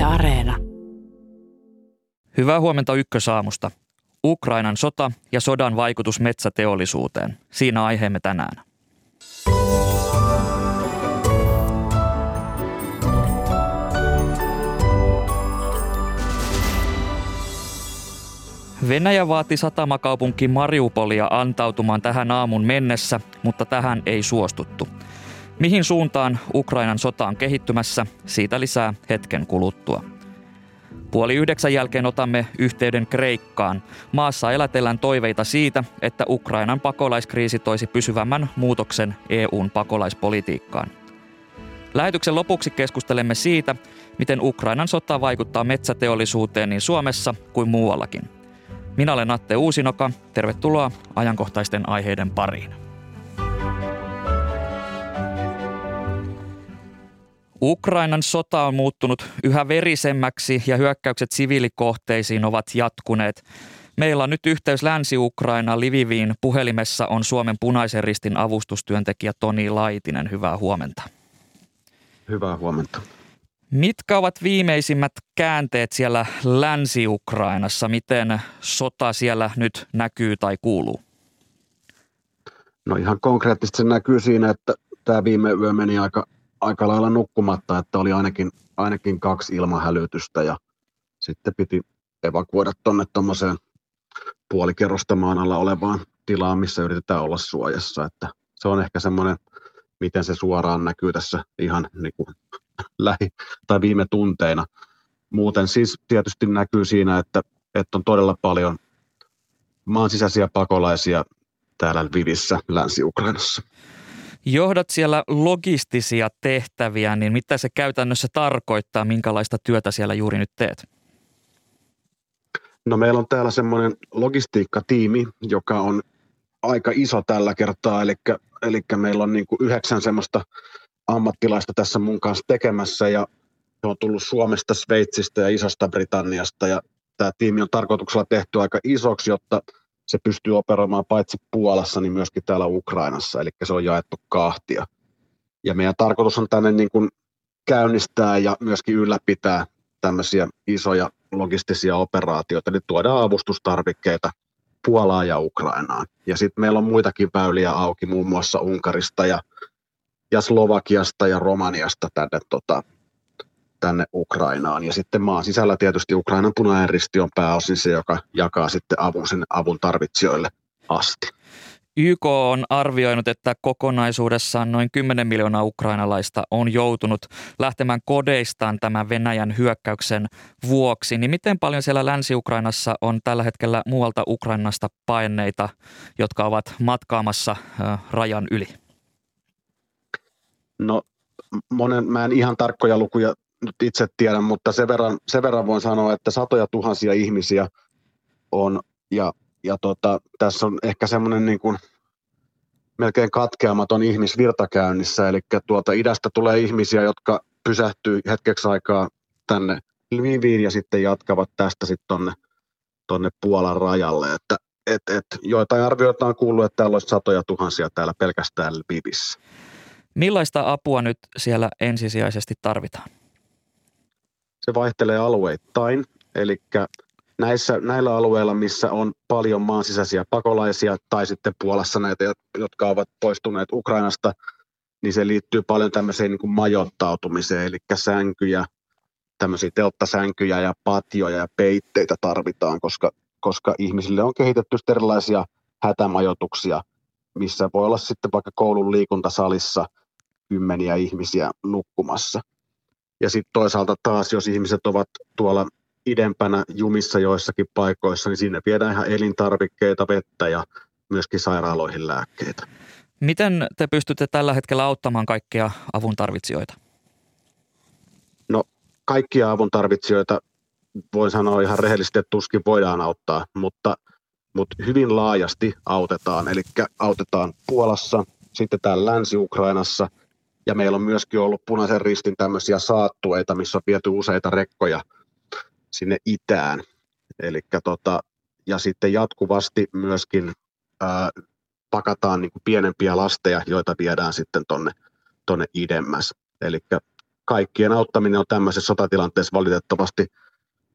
Yle Areena. Hyvää huomenta Ykkösaamusta. Ukrainan sota ja sodan vaikutus metsäteollisuuteen. Siinä aiheemme tänään. Venäjä vaati satamakaupunki Mariupolia antautumaan tähän aamun mennessä, mutta tähän ei suostuttu. Mihin suuntaan Ukrainan sota on kehittymässä, siitä lisää hetken kuluttua. Puoli yhdeksän jälkeen otamme yhteyden Kreikkaan. Maassa elätellään toiveita siitä, että Ukrainan pakolaiskriisi toisi pysyvämmän muutoksen EUn pakolaispolitiikkaan. Lähetyksen lopuksi keskustelemme siitä, miten Ukrainan sota vaikuttaa metsäteollisuuteen niin Suomessa kuin muuallakin. Minä olen Atte Uusinoka. Tervetuloa ajankohtaisten aiheiden pariin. Ukrainan sota on muuttunut yhä verisemmäksi ja hyökkäykset siviilikohteisiin ovat jatkuneet. Meillä on nyt yhteys Länsi-Ukraina Liviviin. Puhelimessa on Suomen punaisen ristin avustustyöntekijä Toni Laitinen. Hyvää huomenta. Hyvää huomenta. Mitkä ovat viimeisimmät käänteet siellä Länsi-Ukrainassa? Miten sota siellä nyt näkyy tai kuuluu? No ihan konkreettisesti se näkyy siinä, että tämä viime yö meni aika aika lailla nukkumatta, että oli ainakin, ainakin kaksi ilmahälytystä ja sitten piti evakuoida tuonne tuommoiseen puolikerrosta maan alla olevaan tilaan, missä yritetään olla suojassa. Että se on ehkä semmoinen, miten se suoraan näkyy tässä ihan niin kuin lähi- tai viime tunteina. Muuten siis tietysti näkyy siinä, että, että on todella paljon maan sisäisiä pakolaisia täällä Vivissä, Länsi-Ukrainassa johdat siellä logistisia tehtäviä, niin mitä se käytännössä tarkoittaa, minkälaista työtä siellä juuri nyt teet? No meillä on täällä semmoinen logistiikkatiimi, joka on aika iso tällä kertaa, eli, eli meillä on niin kuin yhdeksän semmoista ammattilaista tässä mun kanssa tekemässä ja se on tullut Suomesta, Sveitsistä ja Isosta Britanniasta ja tämä tiimi on tarkoituksella tehty aika isoksi, jotta se pystyy operoimaan paitsi Puolassa, niin myöskin täällä Ukrainassa, eli se on jaettu kahtia. Ja meidän tarkoitus on tänne niin kuin käynnistää ja myöskin ylläpitää tämmöisiä isoja logistisia operaatioita, eli tuodaan avustustarvikkeita Puolaan ja Ukrainaan. Ja sitten meillä on muitakin väyliä auki, muun muassa Unkarista ja, ja Slovakiasta ja Romaniasta tänne tota, tänne Ukrainaan. Ja sitten maan sisällä tietysti Ukrainan punainen risti on pääosin se, joka jakaa sitten avun sinne avun tarvitsijoille asti. YK on arvioinut, että kokonaisuudessaan noin 10 miljoonaa ukrainalaista on joutunut lähtemään kodeistaan tämän Venäjän hyökkäyksen vuoksi. Niin miten paljon siellä Länsi-Ukrainassa on tällä hetkellä muualta Ukrainasta paineita, jotka ovat matkaamassa rajan yli? No monen, mä en ihan tarkkoja lukuja nyt itse tiedän, mutta sen verran, sen verran voin sanoa, että satoja tuhansia ihmisiä on, ja, ja tota, tässä on ehkä semmoinen niin kuin melkein katkeamaton ihmisvirta käynnissä, eli tuolta idästä tulee ihmisiä, jotka pysähtyy hetkeksi aikaa tänne Lviviin ja sitten jatkavat tästä sitten tonne, tonne Puolan rajalle, että et, et, joitain arvioita on kuullut, että täällä olisi satoja tuhansia täällä pelkästään Lvivissä. Millaista apua nyt siellä ensisijaisesti tarvitaan? Se vaihtelee alueittain, eli näissä, näillä alueilla, missä on paljon maan sisäisiä pakolaisia tai sitten Puolassa näitä, jotka ovat poistuneet Ukrainasta, niin se liittyy paljon tämmöiseen niin kuin majoittautumiseen, eli sänkyjä, tämmöisiä telttasänkyjä ja patjoja ja peitteitä tarvitaan, koska, koska ihmisille on kehitetty erilaisia hätämajoituksia, missä voi olla sitten vaikka koulun liikuntasalissa kymmeniä ihmisiä nukkumassa. Ja sitten toisaalta taas, jos ihmiset ovat tuolla idempänä jumissa joissakin paikoissa, niin sinne viedään ihan elintarvikkeita, vettä ja myöskin sairaaloihin lääkkeitä. Miten te pystytte tällä hetkellä auttamaan kaikkia avun tarvitsijoita? No kaikkia avun tarvitsijoita voin sanoa ihan rehellisesti, että tuskin voidaan auttaa, mutta, mutta hyvin laajasti autetaan. Eli autetaan Puolassa, sitten täällä Länsi-Ukrainassa – ja meillä on myöskin ollut punaisen ristin tämmöisiä saattueita, missä on viety useita rekkoja sinne itään. Elikkä tota, ja sitten jatkuvasti myöskin ää, pakataan niin kuin pienempiä lasteja, joita viedään sitten tonne, tonne idemmäs. Eli kaikkien auttaminen on tämmöisessä sotatilanteessa valitettavasti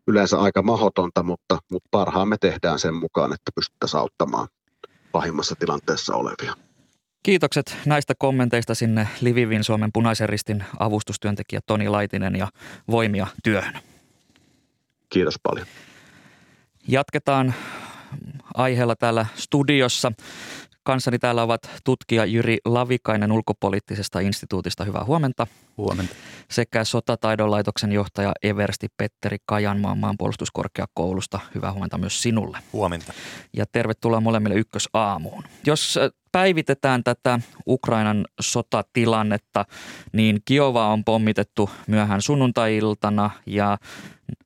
yleensä aika mahdotonta, mutta, mutta parhaamme tehdään sen mukaan, että pystyttäisiin auttamaan pahimmassa tilanteessa olevia. Kiitokset näistä kommenteista sinne Livivin Suomen punaisen ristin avustustyöntekijä Toni Laitinen ja voimia työhön. Kiitos paljon. Jatketaan aiheella täällä studiossa. Kanssani täällä ovat tutkija Jyri Lavikainen ulkopoliittisesta instituutista. Hyvää huomenta. Huomenta. Sekä Sotataidon laitoksen johtaja Eversti Petteri Kajanmaan maanpuolustuskorkeakoulusta. Hyvää huomenta myös sinulle. Huomenta. Ja tervetuloa molemmille ykkösaamuun. Jos äh, päivitetään tätä Ukrainan sotatilannetta, niin Kiova on pommitettu myöhään sunnuntai-iltana ja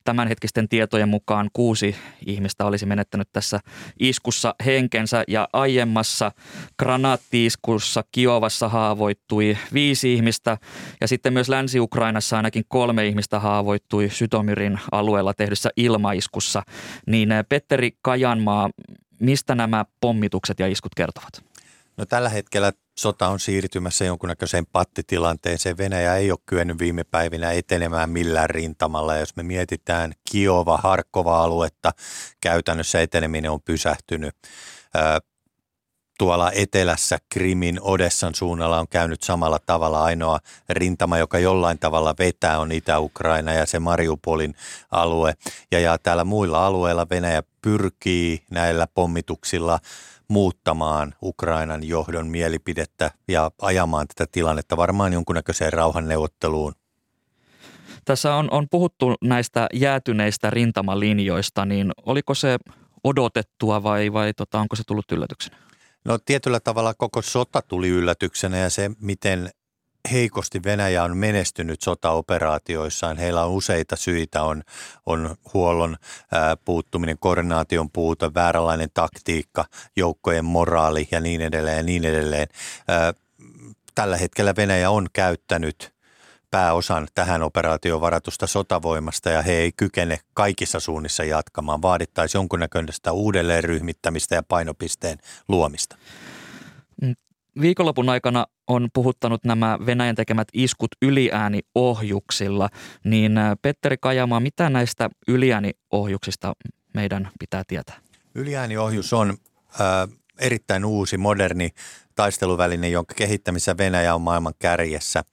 tämänhetkisten tietojen mukaan kuusi ihmistä olisi menettänyt tässä iskussa henkensä ja aiemmassa granaattiiskussa Kiovassa haavoittui viisi ihmistä ja sitten myös Länsi-Ukrainassa ainakin kolme ihmistä haavoittui Sytomirin alueella tehdyssä ilmaiskussa. Niin eh, Petteri Kajanmaa, mistä nämä pommitukset ja iskut kertovat? No tällä hetkellä sota on siirtymässä jonkunnäköiseen pattitilanteeseen. Venäjä ei ole kyennyt viime päivinä etenemään millään rintamalla. Jos me mietitään Kiova, Harkova aluetta, käytännössä eteneminen on pysähtynyt. Tuolla etelässä Krimin Odessan suunnalla on käynyt samalla tavalla. Ainoa rintama, joka jollain tavalla vetää, on Itä-Ukraina ja se Mariupolin alue. Ja, ja täällä muilla alueilla Venäjä pyrkii näillä pommituksilla muuttamaan Ukrainan johdon mielipidettä ja ajamaan tätä tilannetta varmaan jonkunnäköiseen rauhanneuvotteluun. Tässä on, on puhuttu näistä jäätyneistä rintamalinjoista, niin oliko se odotettua vai, vai tota, onko se tullut yllätyksenä? No tietyllä tavalla koko sota tuli yllätyksenä ja se, miten heikosti Venäjä on menestynyt sotaoperaatioissaan. Heillä on useita syitä, on, on huollon ää, puuttuminen, koordinaation puute, vääränlainen taktiikka, joukkojen moraali ja niin edelleen ja niin edelleen. Ää, tällä hetkellä Venäjä on käyttänyt pääosan tähän operaatioon varatusta sotavoimasta ja he ei kykene kaikissa suunnissa jatkamaan. Vaadittaisiin jonkunnäköistä uudelleenryhmittämistä ja painopisteen luomista. Mm, Viikonlopun aikana on puhuttanut nämä Venäjän tekemät iskut yliääniohjuksilla, niin äh, Petteri Kajamaa, mitä näistä yliääniohjuksista meidän pitää tietää? Yliääniohjus on äh, erittäin uusi, moderni taisteluväline, jonka kehittämisessä Venäjä on maailman kärjessä.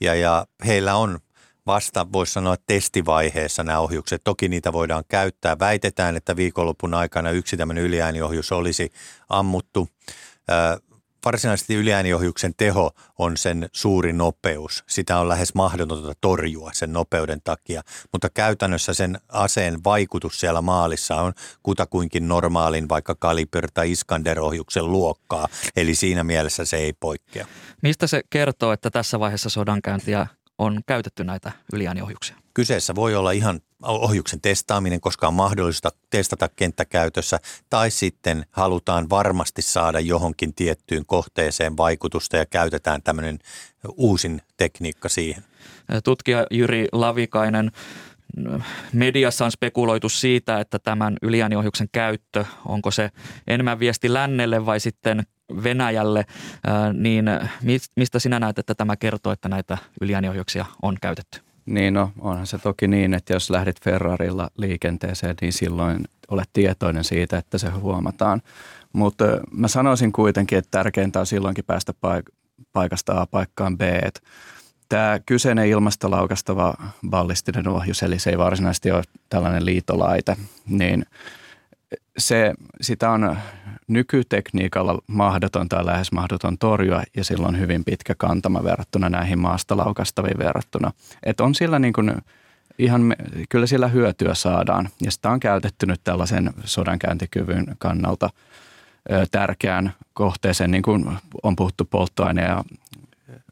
Ja, ja heillä on vasta, voisi sanoa, testivaiheessa nämä ohjukset. Toki niitä voidaan käyttää. Väitetään, että viikonlopun aikana yksi tämmöinen yliääniohjus olisi ammuttu. Äh, varsinaisesti yliääniohjuksen teho on sen suuri nopeus. Sitä on lähes mahdotonta torjua sen nopeuden takia, mutta käytännössä sen aseen vaikutus siellä maalissa on kutakuinkin normaalin vaikka Kaliber tai Iskander-ohjuksen luokkaa, eli siinä mielessä se ei poikkea. Mistä se kertoo, että tässä vaiheessa sodankäyntiä on käytetty näitä yliääniohjuksia? Kyseessä voi olla ihan ohjuksen testaaminen, koska on mahdollista testata kenttäkäytössä, tai sitten halutaan varmasti saada johonkin tiettyyn kohteeseen vaikutusta ja käytetään tämmöinen uusin tekniikka siihen. Tutkija Jyri Lavikainen, mediassa on spekuloitu siitä, että tämän yliääniohjuksen käyttö, onko se enemmän viesti lännelle vai sitten Venäjälle, niin mistä sinä näet, että tämä kertoo, että näitä yliääniohjuksia on käytetty? Niin no, onhan se toki niin, että jos lähdit Ferrarilla liikenteeseen, niin silloin olet tietoinen siitä, että se huomataan. Mutta mä sanoisin kuitenkin, että tärkeintä on silloinkin päästä paik- paikasta A paikkaan B. Tämä kyseinen ilmastolaukastava ballistinen ohjus, eli se ei varsinaisesti ole tällainen liitolaite, niin – se, sitä on nykytekniikalla mahdoton tai lähes mahdoton torjua ja sillä on hyvin pitkä kantama verrattuna näihin maasta laukastaviin verrattuna. Et on sillä niin kuin ihan, kyllä sillä hyötyä saadaan ja sitä on käytetty nyt tällaisen sodankäyntikyvyn kannalta tärkeään kohteeseen, niin kuin on puhuttu polttoaine- ja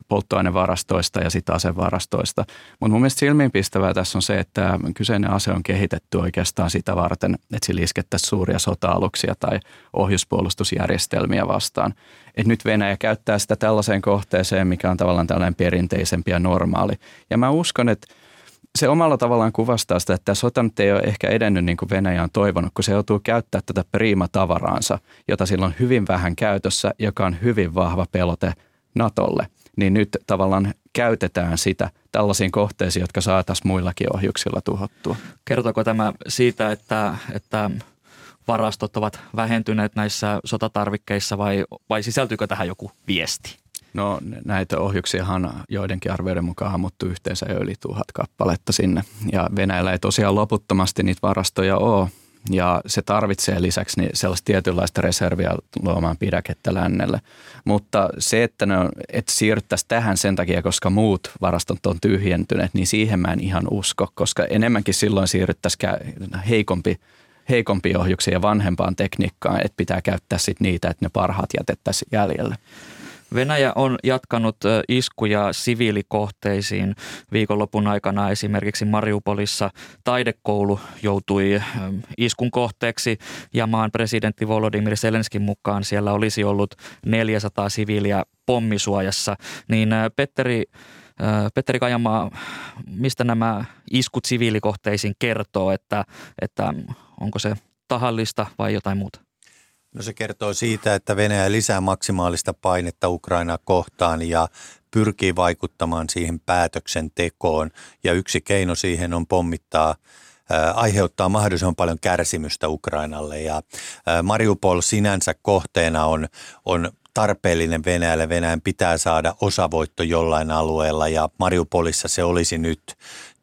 polttoainevarastoista ja sitten asevarastoista. Mutta mun mielestä silmiinpistävää tässä on se, että kyseinen ase on kehitetty oikeastaan sitä varten, että sillä iskettäisiin suuria sota-aluksia tai ohjuspuolustusjärjestelmiä vastaan. Et nyt Venäjä käyttää sitä tällaiseen kohteeseen, mikä on tavallaan tällainen perinteisempi ja normaali. Ja mä uskon, että se omalla tavallaan kuvastaa sitä, että tämä sota nyt ei ole ehkä edennyt niin kuin Venäjä on toivonut, kun se joutuu käyttämään tätä priimatavaraansa, jota sillä on hyvin vähän käytössä, joka on hyvin vahva pelote Natolle niin nyt tavallaan käytetään sitä tällaisiin kohteisiin, jotka saataisiin muillakin ohjuksilla tuhottua. Kertooko tämä siitä, että, että varastot ovat vähentyneet näissä sotatarvikkeissa vai, vai sisältyykö tähän joku viesti? No näitä ohjuksiahan joidenkin arvioiden mukaan ammuttu yhteensä jo yli tuhat kappaletta sinne. Ja Venäjällä ei tosiaan loputtomasti niitä varastoja ole. Ja se tarvitsee lisäksi niin sellaista tietynlaista reserviä luomaan pidäkettä lännelle. Mutta se, että, ne on, että siirryttäisiin tähän sen takia, koska muut varastot on tyhjentyneet, niin siihen mä en ihan usko, koska enemmänkin silloin siirryttäisiin heikompi heikompi ohjuksia ja vanhempaan tekniikkaan, että pitää käyttää sit niitä, että ne parhaat jätettäisiin jäljelle. Venäjä on jatkanut iskuja siviilikohteisiin. Viikonlopun aikana esimerkiksi Mariupolissa taidekoulu joutui iskun kohteeksi ja maan presidentti Volodymyr Zelenskin mukaan siellä olisi ollut 400 siviiliä pommisuojassa. Niin Petteri, Petteri Kajamaa, mistä nämä iskut siviilikohteisiin kertoo, että, että onko se tahallista vai jotain muuta? No se kertoo siitä, että Venäjä lisää maksimaalista painetta Ukrainaa kohtaan ja pyrkii vaikuttamaan siihen päätöksentekoon. Ja yksi keino siihen on pommittaa aiheuttaa mahdollisimman paljon kärsimystä Ukrainalle. Ja Mariupol sinänsä kohteena on, on tarpeellinen Venäjälle. Venäjän pitää saada osavoitto jollain alueella ja Mariupolissa se olisi nyt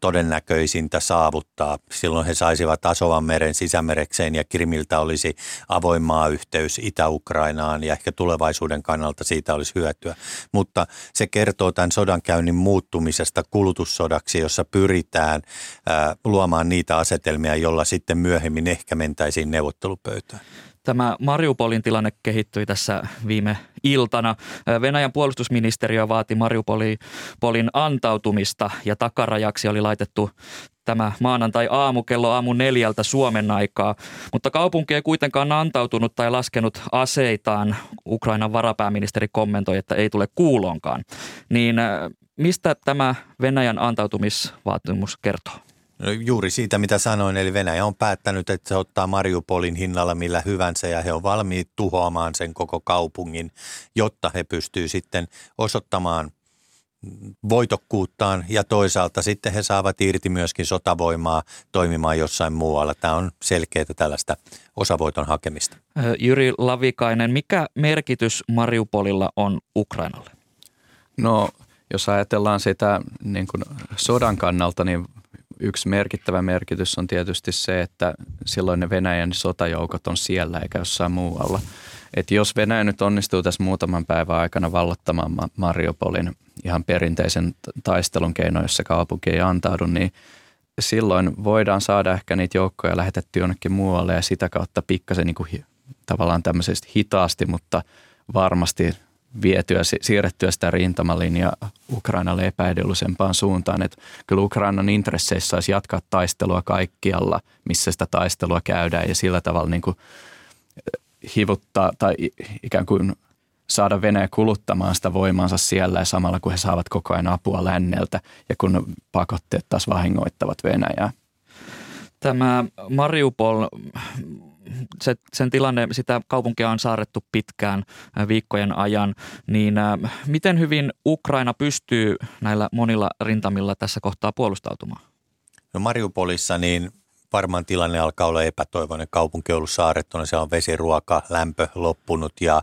todennäköisintä saavuttaa. Silloin he saisivat Asovan meren sisämerekseen ja Krimiltä olisi avoin maayhteys Itä-Ukrainaan ja ehkä tulevaisuuden kannalta siitä olisi hyötyä. Mutta se kertoo tämän sodankäynnin muuttumisesta kulutussodaksi, jossa pyritään ää, luomaan niitä asetelmia, jolla sitten myöhemmin ehkä mentäisiin neuvottelupöytään. Tämä Mariupolin tilanne kehittyi tässä viime iltana. Venäjän puolustusministeriö vaati Mariupolin antautumista ja takarajaksi oli laitettu tämä maanantai aamu kello aamu neljältä Suomen aikaa, mutta kaupunki ei kuitenkaan antautunut tai laskenut aseitaan. Ukrainan varapääministeri kommentoi, että ei tule kuulonkaan. Niin mistä tämä Venäjän antautumisvaatimus kertoo? No juuri siitä, mitä sanoin, eli Venäjä on päättänyt, että se ottaa Mariupolin hinnalla millä hyvänsä ja he on valmiit tuhoamaan sen koko kaupungin, jotta he pystyy sitten osoittamaan voitokkuuttaan ja toisaalta sitten he saavat irti myöskin sotavoimaa toimimaan jossain muualla. Tämä on selkeää tällaista osavoiton hakemista. Jyri Lavikainen, mikä merkitys Mariupolilla on Ukrainalle? No jos ajatellaan sitä niin kuin sodan kannalta, niin yksi merkittävä merkitys on tietysti se, että silloin ne Venäjän sotajoukot on siellä eikä jossain muualla. Et jos Venäjä nyt onnistuu tässä muutaman päivän aikana vallottamaan Mariupolin ihan perinteisen taistelun keino, jossa kaupunki ei antaudu, niin silloin voidaan saada ehkä niitä joukkoja lähetetty jonnekin muualle ja sitä kautta pikkasen niin kuin tavallaan tämmöisesti hitaasti, mutta varmasti vietyä, siirrettyä sitä rintamalinjaa Ukrainalle epäedullisempaan suuntaan. Että kyllä Ukrainan intresseissä olisi jatkaa taistelua kaikkialla, missä sitä taistelua käydään ja sillä tavalla niin kuin eh, hivuttaa tai ikään kuin saada Venäjä kuluttamaan sitä voimaansa siellä ja samalla kun he saavat koko ajan apua länneltä ja kun pakotteet taas vahingoittavat Venäjää. Tämä Mariupol se, sen tilanne, sitä kaupunkia on saarrettu pitkään äh, viikkojen ajan, niin äh, miten hyvin Ukraina pystyy näillä monilla rintamilla tässä kohtaa puolustautumaan? No Mariupolissa niin varmaan tilanne alkaa olla epätoivoinen. Kaupunki on ollut saarettuna, se on vesiruoka, lämpö loppunut ja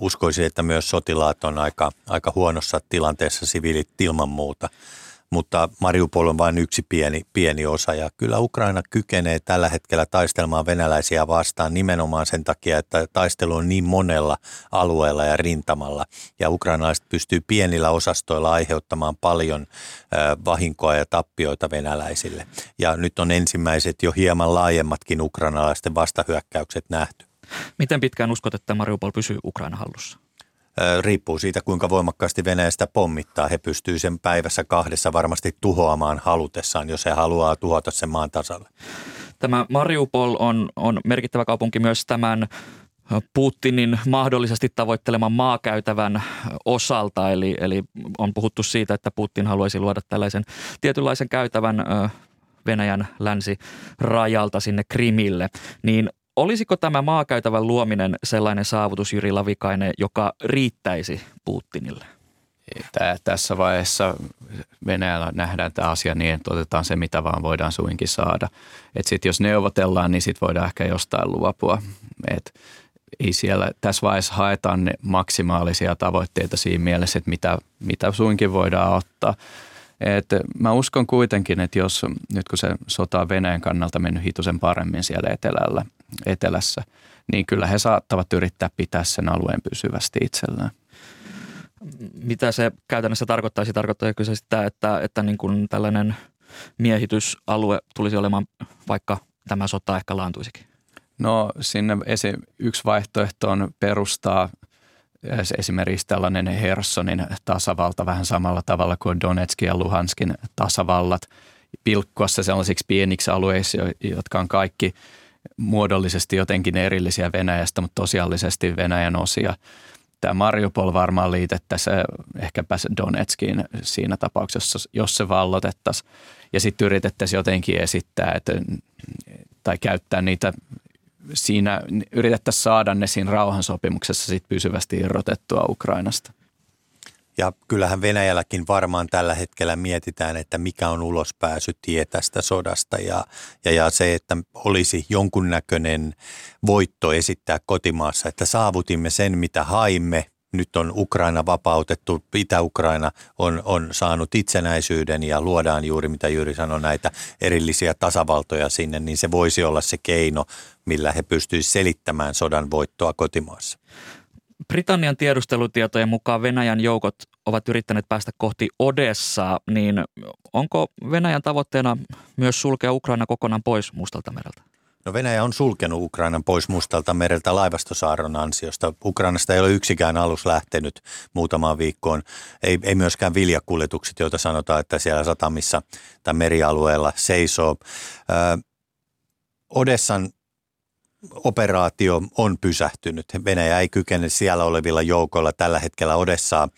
uskoisin, että myös sotilaat on aika, aika huonossa tilanteessa, siviilit ilman muuta mutta Mariupol on vain yksi pieni, pieni osa ja kyllä Ukraina kykenee tällä hetkellä taistelmaan venäläisiä vastaan nimenomaan sen takia, että taistelu on niin monella alueella ja rintamalla ja ukrainalaiset pystyy pienillä osastoilla aiheuttamaan paljon vahinkoa ja tappioita venäläisille. Ja nyt on ensimmäiset jo hieman laajemmatkin ukrainalaisten vastahyökkäykset nähty. Miten pitkään uskot, että Mariupol pysyy Ukraina hallussa? Riippuu siitä, kuinka voimakkaasti Venäjästä pommittaa. He pystyy sen päivässä kahdessa varmasti tuhoamaan halutessaan, jos he haluaa tuhota sen maan tasalle. Tämä Mariupol on, on merkittävä kaupunki myös tämän Putinin mahdollisesti tavoitteleman maakäytävän osalta, eli, eli on puhuttu siitä, että Putin haluaisi luoda tällaisen tietynlaisen käytävän Venäjän länsirajalta sinne Krimille, niin Olisiko tämä maakäytävän luominen sellainen saavutus, Jyri Lavikainen, joka riittäisi Putinille? Tää, tässä vaiheessa Venäjällä nähdään tämä asia niin, että otetaan se, mitä vaan voidaan suinkin saada. Että sitten jos neuvotellaan, niin sitten voidaan ehkä jostain luopua. Et ei siellä, tässä vaiheessa haetaan ne maksimaalisia tavoitteita siinä mielessä, että mitä, mitä suinkin voidaan ottaa. Et mä uskon kuitenkin, että jos nyt kun se sota on Venäjän kannalta mennyt hitusen paremmin siellä etelällä, etelässä, niin kyllä he saattavat yrittää pitää sen alueen pysyvästi itsellään mitä se käytännössä tarkoittaisi? Tarkoittaako se sitä, että, että niin kuin tällainen miehitysalue tulisi olemaan, vaikka tämä sota ehkä laantuisikin? No sinne esi- yksi vaihtoehto on perustaa esimerkiksi tällainen Hersonin tasavalta vähän samalla tavalla kuin Donetskin ja Luhanskin tasavallat, pilkkoa se sellaisiksi pieniksi alueiksi, jotka on kaikki muodollisesti jotenkin erillisiä Venäjästä, mutta tosiaalisesti Venäjän osia tämä Mariupol varmaan liitettäisiin ehkäpä Donetskiin siinä tapauksessa, jos se vallotettaisiin. Ja sitten yritettäisiin jotenkin esittää että, tai käyttää niitä siinä, yritettäisiin saada ne siinä rauhansopimuksessa sit pysyvästi irrotettua Ukrainasta. Ja kyllähän Venäjälläkin varmaan tällä hetkellä mietitään, että mikä on ulospääsytie tästä sodasta ja, ja, ja se, että olisi jonkunnäköinen voitto esittää kotimaassa, että saavutimme sen, mitä haimme. Nyt on Ukraina vapautettu, Itä-Ukraina on, on saanut itsenäisyyden ja luodaan juuri, mitä Jyri sanoi, näitä erillisiä tasavaltoja sinne, niin se voisi olla se keino, millä he pystyisivät selittämään sodan voittoa kotimaassa. Britannian tiedustelutietojen mukaan Venäjän joukot ovat yrittäneet päästä kohti Odessaa, niin onko Venäjän tavoitteena myös sulkea Ukraina kokonaan pois Mustalta mereltä? No Venäjä on sulkenut Ukrainan pois Mustalta mereltä laivastosaaron ansiosta. Ukrainasta ei ole yksikään alus lähtenyt muutamaan viikkoon. Ei, ei myöskään viljakuljetukset, joita sanotaan, että siellä satamissa tai merialueella seisoo. Ö, Odessan operaatio on pysähtynyt. Venäjä ei kykene siellä olevilla joukoilla tällä hetkellä Odessaa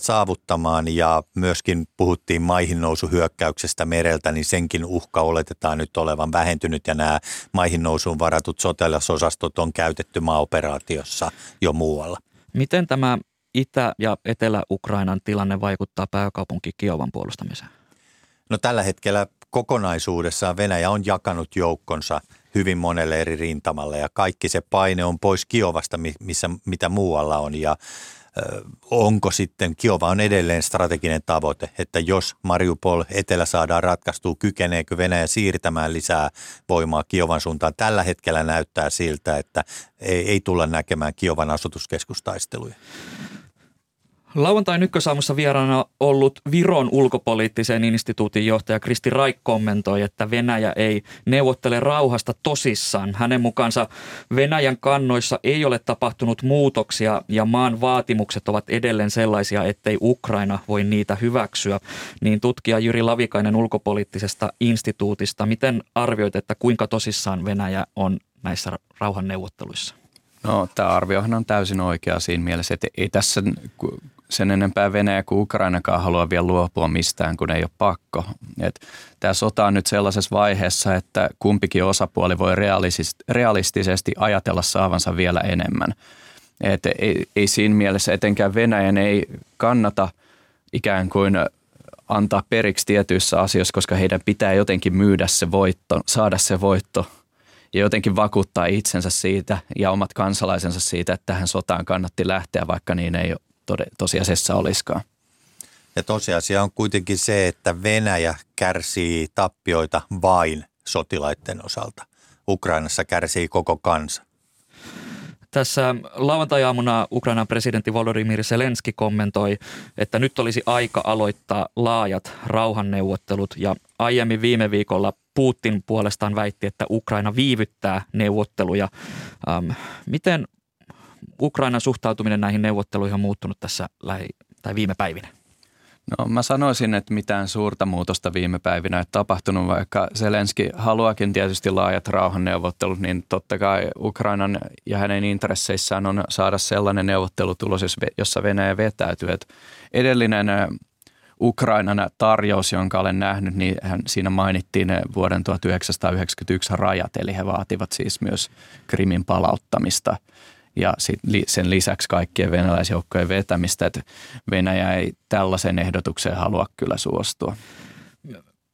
saavuttamaan ja myöskin puhuttiin maihin nousuhyökkäyksestä mereltä, niin senkin uhka oletetaan nyt olevan vähentynyt ja nämä maihin nousuun varatut sotilasosastot on käytetty maaoperaatiossa jo muualla. Miten tämä Itä- ja Etelä-Ukrainan tilanne vaikuttaa pääkaupunki Kiovan puolustamiseen? No tällä hetkellä kokonaisuudessaan Venäjä on jakanut joukkonsa – hyvin monelle eri rintamalle ja kaikki se paine on pois Kiovasta, missä, mitä muualla on ja onko sitten, Kiova on edelleen strateginen tavoite, että jos Mariupol etelä saadaan ratkaistua, kykeneekö Venäjä siirtämään lisää voimaa Kiovan suuntaan. Tällä hetkellä näyttää siltä, että ei, ei tulla näkemään Kiovan asutuskeskustaisteluja. Lauantain ykkösaamussa vieraana ollut Viron ulkopoliittisen instituutin johtaja Kristi Raik kommentoi, että Venäjä ei neuvottele rauhasta tosissaan. Hänen mukaansa Venäjän kannoissa ei ole tapahtunut muutoksia ja maan vaatimukset ovat edelleen sellaisia, ettei Ukraina voi niitä hyväksyä. Niin tutkija Jyri Lavikainen ulkopoliittisesta instituutista, miten arvioit, että kuinka tosissaan Venäjä on näissä rauhanneuvotteluissa? No tämä arviohan on täysin oikea siinä mielessä, että ei tässä sen enempää Venäjä kuin Ukrainakaan halua vielä luopua mistään, kun ei ole pakko. Et tämä sota on nyt sellaisessa vaiheessa, että kumpikin osapuoli voi realistisesti ajatella saavansa vielä enemmän. Et ei, ei siinä mielessä etenkään Venäjän ei kannata ikään kuin antaa periksi tietyissä asioissa, koska heidän pitää jotenkin myydä se voitto, saada se voitto ja jotenkin vakuuttaa itsensä siitä ja omat kansalaisensa siitä, että tähän sotaan kannatti lähteä, vaikka niin ei tosiasiassa olisikaan. Ja tosiasia on kuitenkin se, että Venäjä kärsii tappioita vain sotilaiden osalta. Ukrainassa kärsii koko kansa. Tässä lauantajaamuna Ukrainan presidentti Volodymyr Zelenski kommentoi, että nyt olisi aika aloittaa laajat rauhanneuvottelut ja aiemmin viime viikolla Putin puolestaan väitti, että Ukraina viivyttää neuvotteluja. Ähm, miten Ukrainan suhtautuminen näihin neuvotteluihin on muuttunut tässä lähi- tai viime päivinä? No mä sanoisin, että mitään suurta muutosta viime päivinä ei tapahtunut, vaikka Zelenski haluakin tietysti laajat rauhanneuvottelut, niin totta kai Ukrainan ja hänen intresseissään on saada sellainen neuvottelutulos, jossa Venäjä vetäytyy. Että edellinen Ukrainan tarjous, jonka olen nähnyt, niin siinä mainittiin vuoden 1991 rajat, eli he vaativat siis myös Krimin palauttamista – ja sit sen lisäksi kaikkien venäläisjoukkojen vetämistä, että Venäjä ei tällaisen ehdotukseen halua kyllä suostua.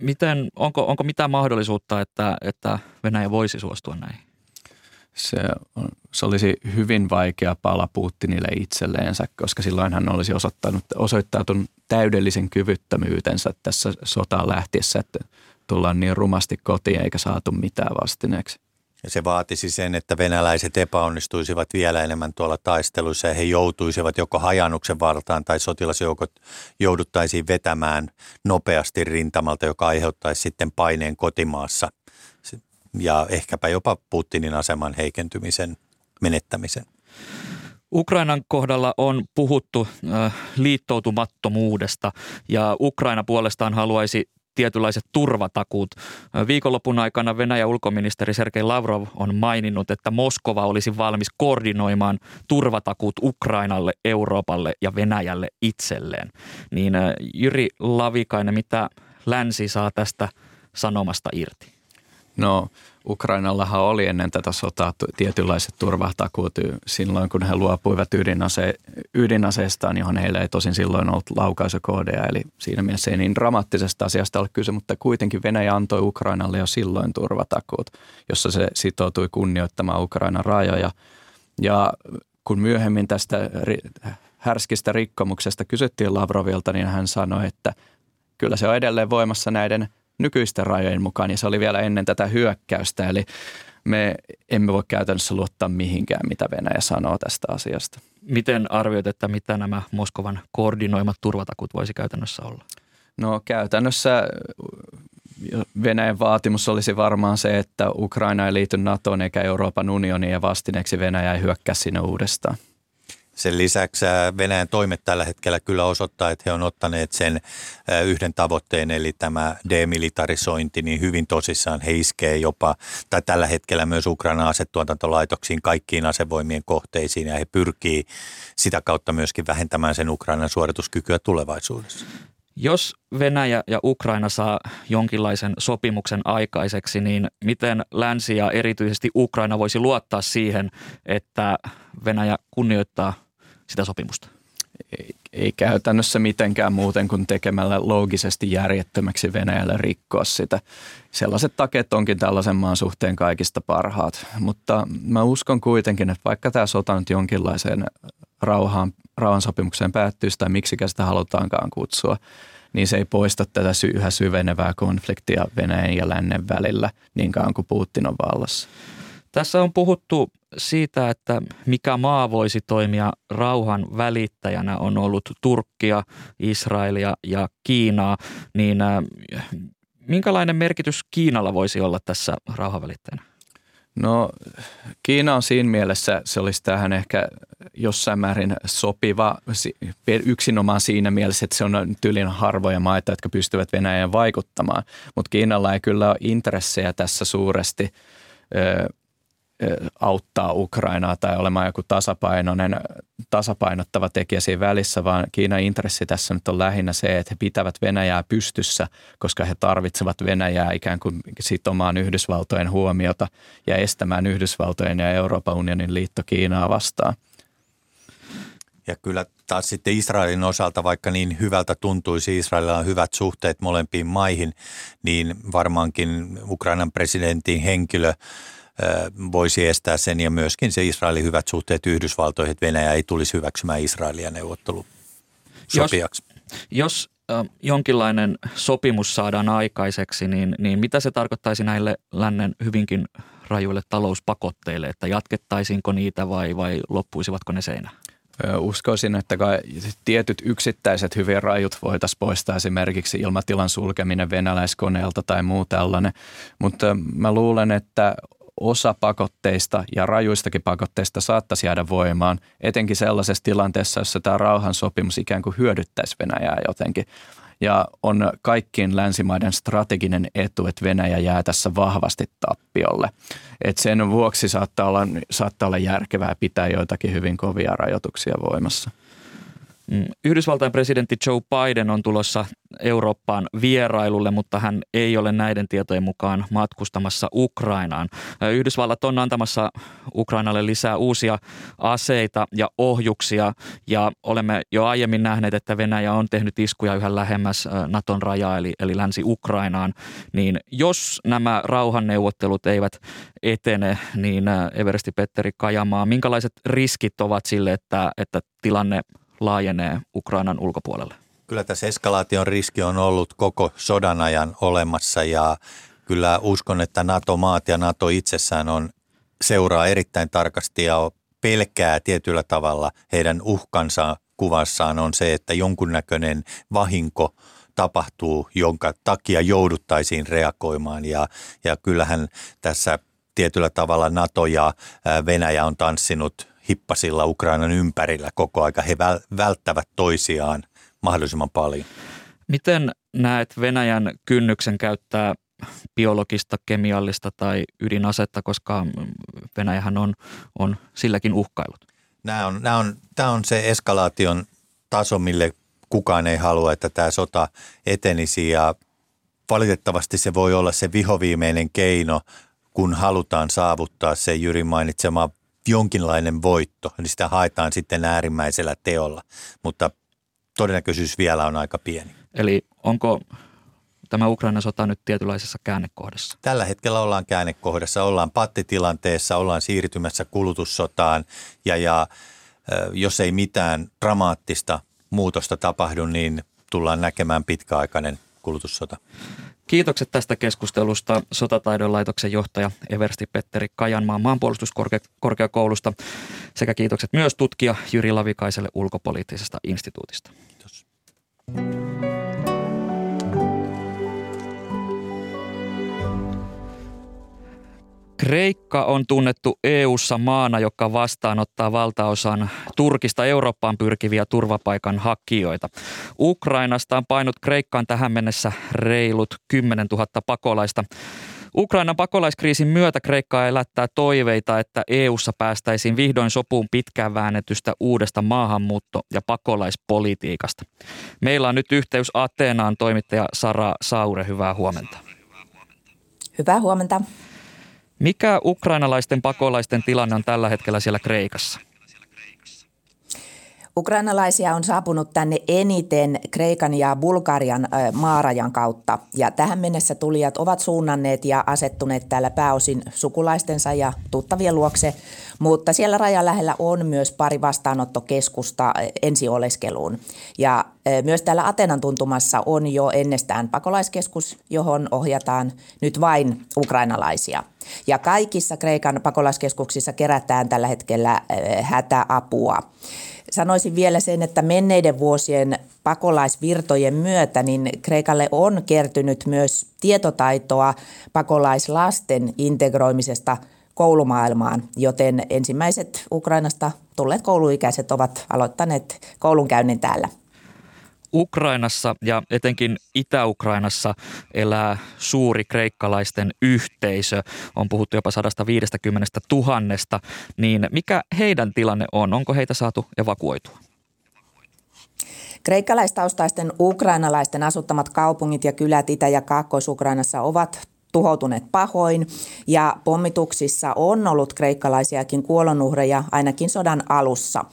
Miten, onko, onko mitään mahdollisuutta, että, että Venäjä voisi suostua näihin? Se, on, se olisi hyvin vaikea pala Putinille itselleensä, koska silloin hän olisi osoittanut, osoittautunut täydellisen kyvyttömyytensä tässä sotaan lähtiessä, että tullaan niin rumasti kotiin eikä saatu mitään vastineeksi. Ja se vaatisi sen, että venäläiset epäonnistuisivat vielä enemmän tuolla taisteluissa ja he joutuisivat joko hajannuksen valtaan tai sotilasjoukot jouduttaisiin vetämään nopeasti rintamalta, joka aiheuttaisi sitten paineen kotimaassa ja ehkäpä jopa Putinin aseman heikentymisen, menettämisen. Ukrainan kohdalla on puhuttu liittoutumattomuudesta ja Ukraina puolestaan haluaisi tietynlaiset turvatakuut. Viikonlopun aikana Venäjän ulkoministeri Sergei Lavrov on maininnut, että Moskova olisi valmis koordinoimaan turvatakuut Ukrainalle, Euroopalle ja Venäjälle itselleen. Niin Jyri Lavikainen, mitä länsi saa tästä sanomasta irti? No Ukrainallahan oli ennen tätä sotaa tietynlaiset turvatakuut silloin, kun he luopuivat ydinase, ydinaseestaan, johon heillä ei tosin silloin ollut laukaisukoodeja. Eli siinä mielessä ei niin dramaattisesta asiasta ole kyse, mutta kuitenkin Venäjä antoi Ukrainalle jo silloin turvatakuut, jossa se sitoutui kunnioittamaan Ukrainan rajoja. Ja kun myöhemmin tästä härskistä rikkomuksesta kysyttiin Lavrovilta, niin hän sanoi, että kyllä se on edelleen voimassa näiden – nykyisten rajojen mukaan ja se oli vielä ennen tätä hyökkäystä. Eli me emme voi käytännössä luottaa mihinkään, mitä Venäjä sanoo tästä asiasta. Miten arvioit, että mitä nämä Moskovan koordinoimat turvatakut voisi käytännössä olla? No käytännössä Venäjän vaatimus olisi varmaan se, että Ukraina ei liity NATOon eikä Euroopan unioniin ja vastineeksi Venäjä ei hyökkää sinne uudestaan. Sen lisäksi Venäjän toimet tällä hetkellä kyllä osoittaa, että he on ottaneet sen yhden tavoitteen, eli tämä demilitarisointi, niin hyvin tosissaan he iskee jopa, tai tällä hetkellä myös Ukrainan asetuotantolaitoksiin, kaikkiin asevoimien kohteisiin, ja he pyrkii sitä kautta myöskin vähentämään sen Ukrainan suorituskykyä tulevaisuudessa. Jos Venäjä ja Ukraina saa jonkinlaisen sopimuksen aikaiseksi, niin miten länsi ja erityisesti Ukraina voisi luottaa siihen, että Venäjä kunnioittaa sitä sopimusta? Ei, ei käytännössä mitenkään muuten kuin tekemällä loogisesti järjettömäksi Venäjälle rikkoa sitä. Sellaiset takeet onkin tällaisen maan suhteen kaikista parhaat, mutta mä uskon kuitenkin, että vaikka tämä sota nyt jonkinlaiseen rauhaan, rauhansopimukseen päättyisi tai miksi sitä halutaankaan kutsua, niin se ei poista tätä yhä syvenevää konfliktia Venäjän ja lännen välillä niin kauan kuin Putin on vallassa. Tässä on puhuttu siitä, että mikä maa voisi toimia rauhan välittäjänä on ollut Turkkia, Israelia ja Kiinaa, niin äh, minkälainen merkitys Kiinalla voisi olla tässä rauhanvälittäjänä? No Kiina on siinä mielessä, se olisi tähän ehkä jossain määrin sopiva yksinomaan siinä mielessä, että se on tyylin harvoja maita, jotka pystyvät Venäjään vaikuttamaan. Mutta Kiinalla ei kyllä ole intressejä tässä suuresti auttaa Ukrainaa tai olemaan joku tasapainoinen, tasapainottava tekijä siinä välissä, vaan Kiinan intressi tässä nyt on lähinnä se, että he pitävät Venäjää pystyssä, koska he tarvitsevat Venäjää ikään kuin sitomaan Yhdysvaltojen huomiota ja estämään Yhdysvaltojen ja Euroopan unionin liitto Kiinaa vastaan. Ja kyllä taas sitten Israelin osalta, vaikka niin hyvältä tuntuisi, Israelilla on hyvät suhteet molempiin maihin, niin varmaankin Ukrainan presidentin henkilö – voisi estää sen ja myöskin se Israelin hyvät suhteet Yhdysvaltoihin, että Venäjä ei tulisi hyväksymään Israelia neuvottelusopijaksi. Jos, jos äh, jonkinlainen sopimus saadaan aikaiseksi, niin, niin mitä se tarkoittaisi näille lännen hyvinkin rajuille talouspakotteille, että jatkettaisiinko niitä vai, vai loppuisivatko ne seinään? Uskoisin, että tietyt yksittäiset hyvin rajut voitaisiin poistaa esimerkiksi ilmatilan sulkeminen venäläiskoneelta tai muu tällainen, mutta mä luulen, että osa pakotteista ja rajuistakin pakotteista saattaisi jäädä voimaan, etenkin sellaisessa tilanteessa, jossa tämä rauhansopimus ikään kuin hyödyttäisi Venäjää jotenkin. Ja on kaikkien länsimaiden strateginen etu, että Venäjä jää tässä vahvasti tappiolle. Et sen vuoksi saattaa olla, saattaa olla järkevää pitää joitakin hyvin kovia rajoituksia voimassa. Mm, Yhdysvaltain presidentti Joe Biden on tulossa Eurooppaan vierailulle, mutta hän ei ole näiden tietojen mukaan matkustamassa Ukrainaan. Yhdysvallat on antamassa Ukrainalle lisää uusia aseita ja ohjuksia ja olemme jo aiemmin nähneet, että Venäjä on tehnyt iskuja yhä lähemmäs Naton rajaa eli, eli Länsi-Ukrainaan. Niin jos nämä rauhanneuvottelut eivät etene, niin Everesti Petteri Kajamaa, minkälaiset riskit ovat sille, että, että tilanne laajenee Ukrainan ulkopuolelle? Kyllä tässä eskalaation riski on ollut koko sodan ajan olemassa ja kyllä uskon, että NATO-maat ja NATO itsessään on seuraa erittäin tarkasti ja pelkää tietyllä tavalla heidän uhkansa kuvassaan on se, että jonkunnäköinen vahinko tapahtuu, jonka takia jouduttaisiin reagoimaan. Ja, ja kyllähän tässä tietyllä tavalla NATO ja Venäjä on tanssinut hippasilla Ukrainan ympärillä koko aika. He välttävät toisiaan mahdollisimman paljon. Miten näet Venäjän kynnyksen käyttää biologista, kemiallista tai ydinasetta, koska Venäjähän on, on silläkin uhkailut? Nämä on, nämä on, tämä on se eskalaation taso, mille kukaan ei halua, että tämä sota etenisi ja valitettavasti se voi olla se vihoviimeinen keino, kun halutaan saavuttaa se Jyri mainitsema jonkinlainen voitto, niin sitä haetaan sitten äärimmäisellä teolla, mutta todennäköisyys vielä on aika pieni. Eli onko tämä Ukrainan sota nyt tietynlaisessa käännekohdassa? Tällä hetkellä ollaan käännekohdassa, ollaan pattitilanteessa, ollaan siirtymässä kulutussotaan ja, ja jos ei mitään dramaattista muutosta tapahdu, niin tullaan näkemään pitkäaikainen kulutussota. Kiitokset tästä keskustelusta Sotataidon laitoksen johtaja Eversti Petteri Kajanmaan maanpuolustuskorkeakoulusta sekä kiitokset myös tutkija Jyri Lavikaiselle ulkopoliittisesta instituutista. Kiitos. Kreikka on tunnettu EU-ssa maana, joka vastaanottaa valtaosan Turkista Eurooppaan pyrkiviä turvapaikan hakijoita. Ukrainasta on painut Kreikkaan tähän mennessä reilut 10 000 pakolaista. Ukrainan pakolaiskriisin myötä Kreikkaa elättää toiveita, että EU:ssa päästäisiin vihdoin sopuun pitkään väännetystä uudesta maahanmuutto- ja pakolaispolitiikasta. Meillä on nyt yhteys Ateenaan toimittaja Sara Saure. Hyvää huomenta. Hyvää huomenta. Mikä ukrainalaisten pakolaisten tilanne on tällä hetkellä siellä Kreikassa? Ukrainalaisia on saapunut tänne eniten Kreikan ja Bulgarian maarajan kautta ja tähän mennessä tulijat ovat suunnanneet ja asettuneet täällä pääosin sukulaistensa ja tuttavien luokse, mutta siellä rajan lähellä on myös pari vastaanottokeskusta ensioleskeluun ja myös täällä Atenan tuntumassa on jo ennestään pakolaiskeskus, johon ohjataan nyt vain ukrainalaisia. Ja kaikissa Kreikan pakolaiskeskuksissa kerätään tällä hetkellä hätäapua. Sanoisin vielä sen, että menneiden vuosien pakolaisvirtojen myötä niin Kreikalle on kertynyt myös tietotaitoa pakolaislasten integroimisesta koulumaailmaan, joten ensimmäiset Ukrainasta tulleet kouluikäiset ovat aloittaneet koulunkäynnin täällä. Ukrainassa ja etenkin Itä-Ukrainassa elää suuri kreikkalaisten yhteisö. On puhuttu jopa 150 000, niin mikä heidän tilanne on? Onko heitä saatu evakuoitua? Kreikkalaistaustaisten ukrainalaisten asuttamat kaupungit ja kylät Itä- ja Kaakkois-Ukrainassa ovat tuhoutuneet pahoin ja pommituksissa on ollut kreikkalaisiakin kuolonuhreja ainakin sodan alussa.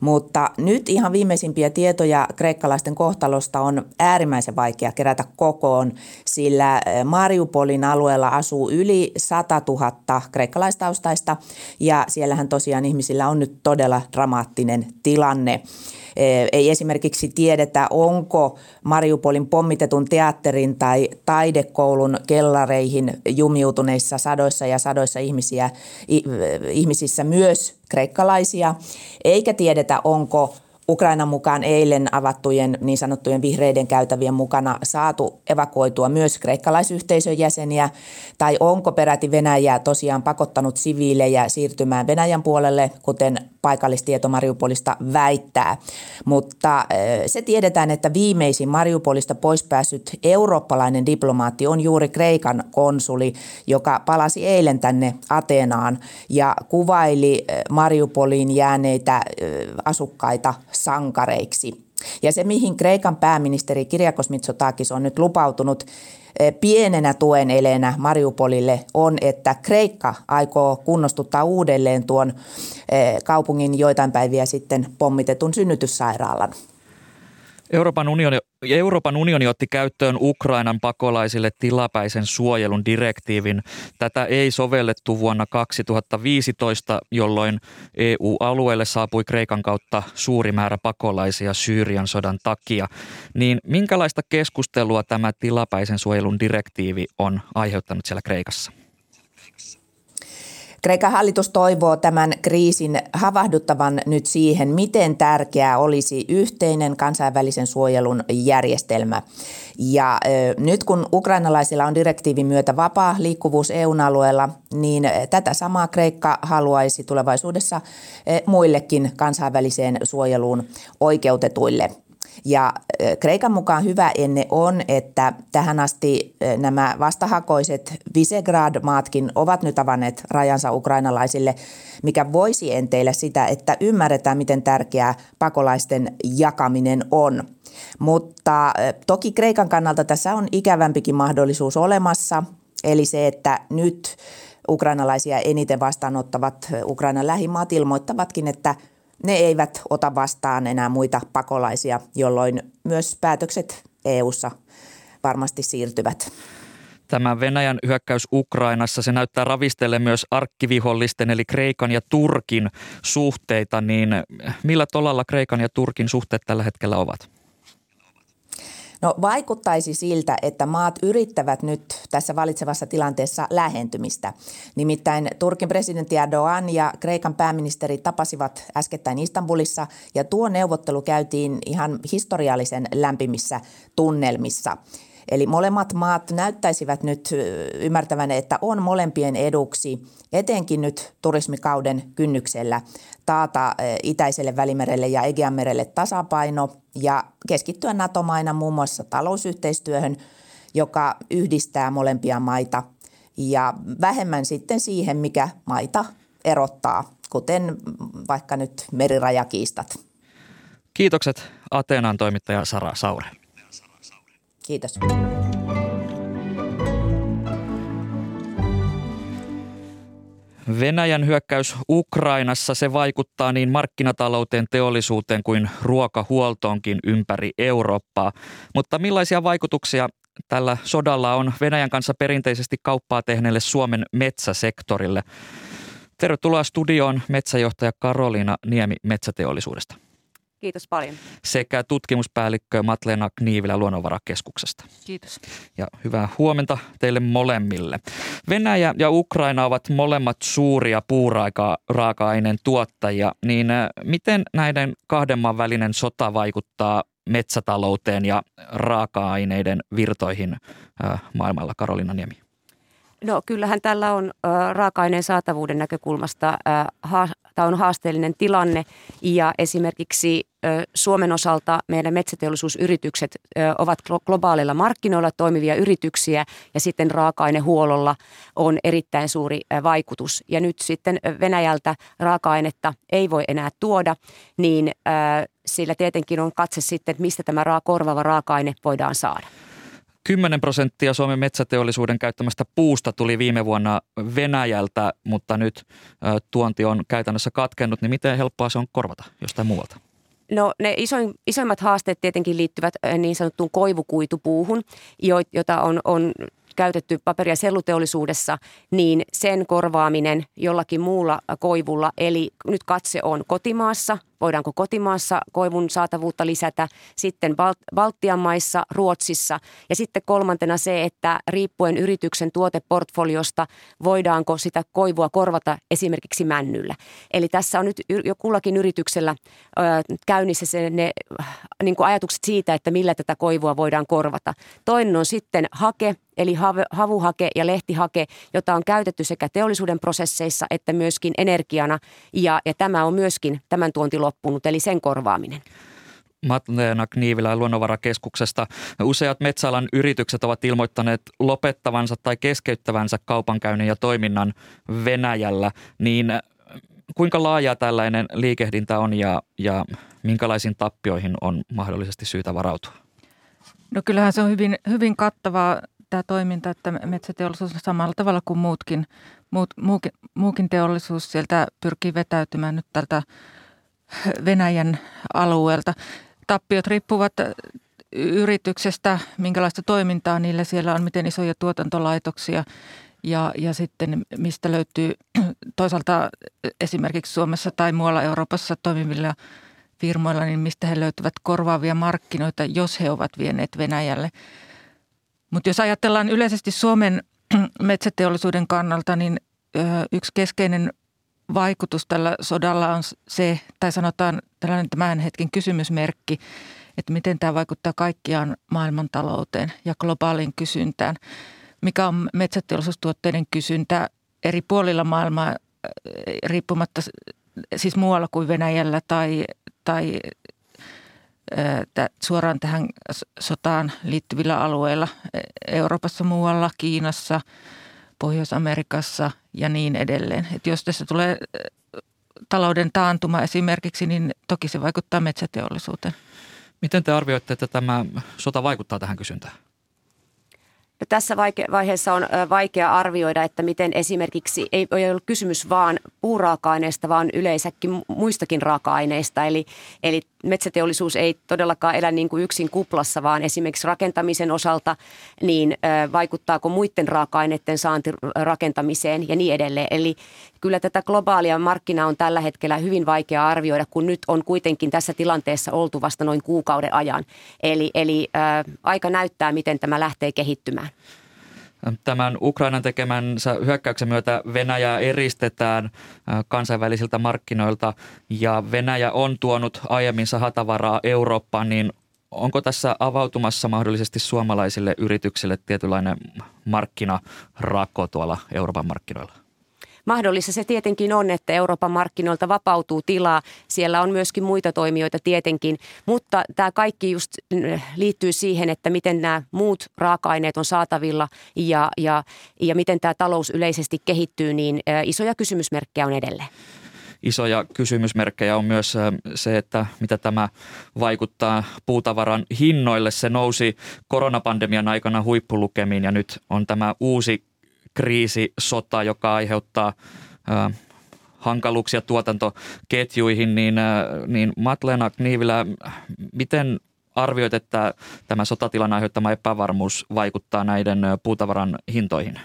Mutta nyt ihan viimeisimpiä tietoja kreikkalaisten kohtalosta on äärimmäisen vaikea kerätä kokoon, sillä eh, Mariupolin alueella asuu yli 100 000 kreikkalaistaustaista ja siellähän tosiaan ihmisillä on nyt todella dramaattinen tilanne. Eh, ei esimerkiksi tiedetä, onko Mariupolin pommitetun teatterin tai taidekoulun kellareihin jumiutuneissa sadoissa ja sadoissa ihmisiä, ihmisissä myös kreikkalaisia, eikä tiedetä, onko Ukrainan mukaan eilen avattujen niin sanottujen vihreiden käytävien mukana saatu evakuoitua myös kreikkalaisyhteisön jäseniä, tai onko peräti Venäjä tosiaan pakottanut siviilejä siirtymään Venäjän puolelle, kuten paikallistieto Mariupolista väittää. Mutta se tiedetään, että viimeisin Mariupolista pois päässyt eurooppalainen diplomaatti on juuri Kreikan konsuli, joka palasi eilen tänne Ateenaan ja kuvaili Mariupoliin jääneitä asukkaita sankareiksi. Ja se, mihin Kreikan pääministeri Kirjakos Mitsotakis on nyt lupautunut eh, pienenä tuen eleenä Mariupolille, on, että Kreikka aikoo kunnostuttaa uudelleen tuon eh, kaupungin joitain päiviä sitten pommitetun synnytyssairaalan. Euroopan unioni, Euroopan unioni otti käyttöön Ukrainan pakolaisille tilapäisen suojelun direktiivin. Tätä ei sovellettu vuonna 2015, jolloin EU-alueelle saapui Kreikan kautta suuri määrä pakolaisia Syyrian sodan takia. Niin minkälaista keskustelua tämä tilapäisen suojelun direktiivi on aiheuttanut siellä Kreikassa? Kreikan hallitus toivoo tämän kriisin havahduttavan nyt siihen, miten tärkeää olisi yhteinen kansainvälisen suojelun järjestelmä. Ja ö, nyt kun ukrainalaisilla on direktiivin myötä vapaa liikkuvuus EUn alueella, niin tätä samaa Kreikka haluaisi tulevaisuudessa muillekin kansainväliseen suojeluun oikeutetuille. Ja Kreikan mukaan hyvä enne on, että tähän asti nämä vastahakoiset Visegrad-maatkin ovat nyt avanneet rajansa ukrainalaisille, mikä voisi enteillä sitä, että ymmärretään, miten tärkeää pakolaisten jakaminen on. Mutta toki Kreikan kannalta tässä on ikävämpikin mahdollisuus olemassa, eli se, että nyt ukrainalaisia eniten vastaanottavat Ukrainan lähimaat ilmoittavatkin, että – ne eivät ota vastaan enää muita pakolaisia, jolloin myös päätökset EU:ssa varmasti siirtyvät. Tämä Venäjän hyökkäys Ukrainassa, se näyttää ravistelle myös arkkivihollisten eli Kreikan ja Turkin suhteita, niin millä tolalla Kreikan ja Turkin suhteet tällä hetkellä ovat? No vaikuttaisi siltä, että maat yrittävät nyt tässä valitsevassa tilanteessa lähentymistä. Nimittäin Turkin presidentti Erdogan ja Kreikan pääministeri tapasivat äskettäin Istanbulissa ja tuo neuvottelu käytiin ihan historiallisen lämpimissä tunnelmissa. Eli molemmat maat näyttäisivät nyt ymmärtävän, että on molempien eduksi, etenkin nyt turismikauden kynnyksellä, taata itäiselle välimerelle ja Egeanmerelle tasapaino ja keskittyä NATO-maina muun muassa talousyhteistyöhön, joka yhdistää molempia maita ja vähemmän sitten siihen, mikä maita erottaa, kuten vaikka nyt merirajakiistat. Kiitokset Ateenan toimittaja Sara Saure. Kiitos. Venäjän hyökkäys Ukrainassa se vaikuttaa niin markkinatalouteen, teollisuuteen kuin ruokahuoltoonkin ympäri Eurooppaa. Mutta millaisia vaikutuksia tällä sodalla on Venäjän kanssa perinteisesti kauppaa tehneelle Suomen metsäsektorille? Tervetuloa studioon metsäjohtaja Karoliina Niemi Metsäteollisuudesta. Kiitos paljon. Sekä tutkimuspäällikkö Matlena Kniivilä Luonnonvarakeskuksesta. Kiitos. Ja hyvää huomenta teille molemmille. Venäjä ja Ukraina ovat molemmat suuria puuraaka-aineen tuottajia, niin äh, miten näiden kahden maan välinen sota vaikuttaa metsätalouteen ja raaka-aineiden virtoihin äh, maailmalla, Karolina Niemi? No kyllähän tällä on äh, raaka-aineen saatavuuden näkökulmasta äh, ha- tämä on haasteellinen tilanne ja esimerkiksi Suomen osalta meidän metsäteollisuusyritykset ovat globaaleilla markkinoilla toimivia yrityksiä ja sitten raaka-ainehuollolla on erittäin suuri vaikutus. Ja nyt sitten Venäjältä raaka-ainetta ei voi enää tuoda, niin sillä tietenkin on katse sitten, että mistä tämä korvaava raaka-aine voidaan saada. 10 prosenttia Suomen metsäteollisuuden käyttämästä puusta tuli viime vuonna Venäjältä, mutta nyt tuonti on käytännössä katkennut, niin miten helppoa se on korvata jostain muualta? No ne isoin, isoimmat haasteet tietenkin liittyvät niin sanottuun koivukuitupuuhun, jota on, on käytetty paperi- ja selluteollisuudessa, niin sen korvaaminen jollakin muulla koivulla, eli nyt katse on kotimaassa, voidaanko kotimaassa koivun saatavuutta lisätä, sitten Baltian maissa, Ruotsissa ja sitten kolmantena se, että riippuen yrityksen tuoteportfoliosta voidaanko sitä koivua korvata esimerkiksi männyllä. Eli tässä on nyt jo kullakin yrityksellä ö, käynnissä se, ne niin kuin ajatukset siitä, että millä tätä koivua voidaan korvata. Toinen on sitten hake, eli havuhake ja lehtihake, jota on käytetty sekä teollisuuden prosesseissa että myöskin energiana. Ja, ja tämä on myöskin tämän tuonti loppunut, eli sen korvaaminen. Matleena Kniivilä Luonnonvarakeskuksesta. Useat metsäalan yritykset ovat ilmoittaneet lopettavansa tai keskeyttävänsä kaupankäynnin ja toiminnan Venäjällä. Niin kuinka laaja tällainen liikehdintä on ja, ja minkälaisiin tappioihin on mahdollisesti syytä varautua? No kyllähän se on hyvin, hyvin kattavaa tämä toiminta, että metsäteollisuus on samalla tavalla kuin muutkin, muut, muukin, muukin teollisuus sieltä pyrkii vetäytymään nyt tältä Venäjän alueelta. Tappiot riippuvat yrityksestä, minkälaista toimintaa niillä siellä on, miten isoja tuotantolaitoksia ja, ja sitten mistä löytyy toisaalta esimerkiksi Suomessa tai muualla Euroopassa toimivilla firmoilla, niin mistä he löytävät korvaavia markkinoita, jos he ovat vieneet Venäjälle. Mutta jos ajatellaan yleisesti Suomen metsäteollisuuden kannalta, niin yksi keskeinen vaikutus tällä sodalla on se, tai sanotaan tällainen tämän hetken kysymysmerkki, että miten tämä vaikuttaa kaikkiaan maailmantalouteen ja globaaliin kysyntään. Mikä on metsäteollisuustuotteiden kysyntä eri puolilla maailmaa riippumatta siis muualla kuin Venäjällä tai, tai suoraan tähän sotaan liittyvillä alueilla Euroopassa, muualla, Kiinassa, Pohjois-Amerikassa ja niin edelleen. Et jos tässä tulee talouden taantuma esimerkiksi, niin toki se vaikuttaa metsäteollisuuteen. Miten te arvioitte, että tämä sota vaikuttaa tähän kysyntään? No tässä vaiheessa on vaikea arvioida, että miten esimerkiksi ei ole ollut kysymys vaan puuraaka-aineista, vaan yleensäkin muistakin raaka-aineista. Eli, eli metsäteollisuus ei todellakaan elä niin kuin yksin kuplassa, vaan esimerkiksi rakentamisen osalta, niin vaikuttaako muiden raaka-aineiden saanti rakentamiseen ja niin edelleen. Eli kyllä tätä globaalia markkinaa on tällä hetkellä hyvin vaikea arvioida, kun nyt on kuitenkin tässä tilanteessa oltu vasta noin kuukauden ajan. Eli, eli ää, aika näyttää, miten tämä lähtee kehittymään. Tämän Ukrainan tekemänsä hyökkäyksen myötä Venäjä eristetään kansainvälisiltä markkinoilta ja Venäjä on tuonut aiemmin sahatavaraa Eurooppaan, niin onko tässä avautumassa mahdollisesti suomalaisille yrityksille tietynlainen markkinarako tuolla Euroopan markkinoilla? Mahdollista se tietenkin on, että Euroopan markkinoilta vapautuu tilaa. Siellä on myöskin muita toimijoita tietenkin, mutta tämä kaikki just liittyy siihen, että miten nämä muut raaka-aineet on saatavilla ja, ja, ja miten tämä talous yleisesti kehittyy, niin isoja kysymysmerkkejä on edelleen isoja kysymysmerkkejä on myös se, että mitä tämä vaikuttaa puutavaran hinnoille. Se nousi koronapandemian aikana huippulukemiin ja nyt on tämä uusi kriisi, sota, joka aiheuttaa äh, hankaluuksia tuotantoketjuihin, niin, äh, niin Matlena Kniivilä, miten arvioit, että tämä sotatilan aiheuttama epävarmuus vaikuttaa näiden puutavaran hintoihin?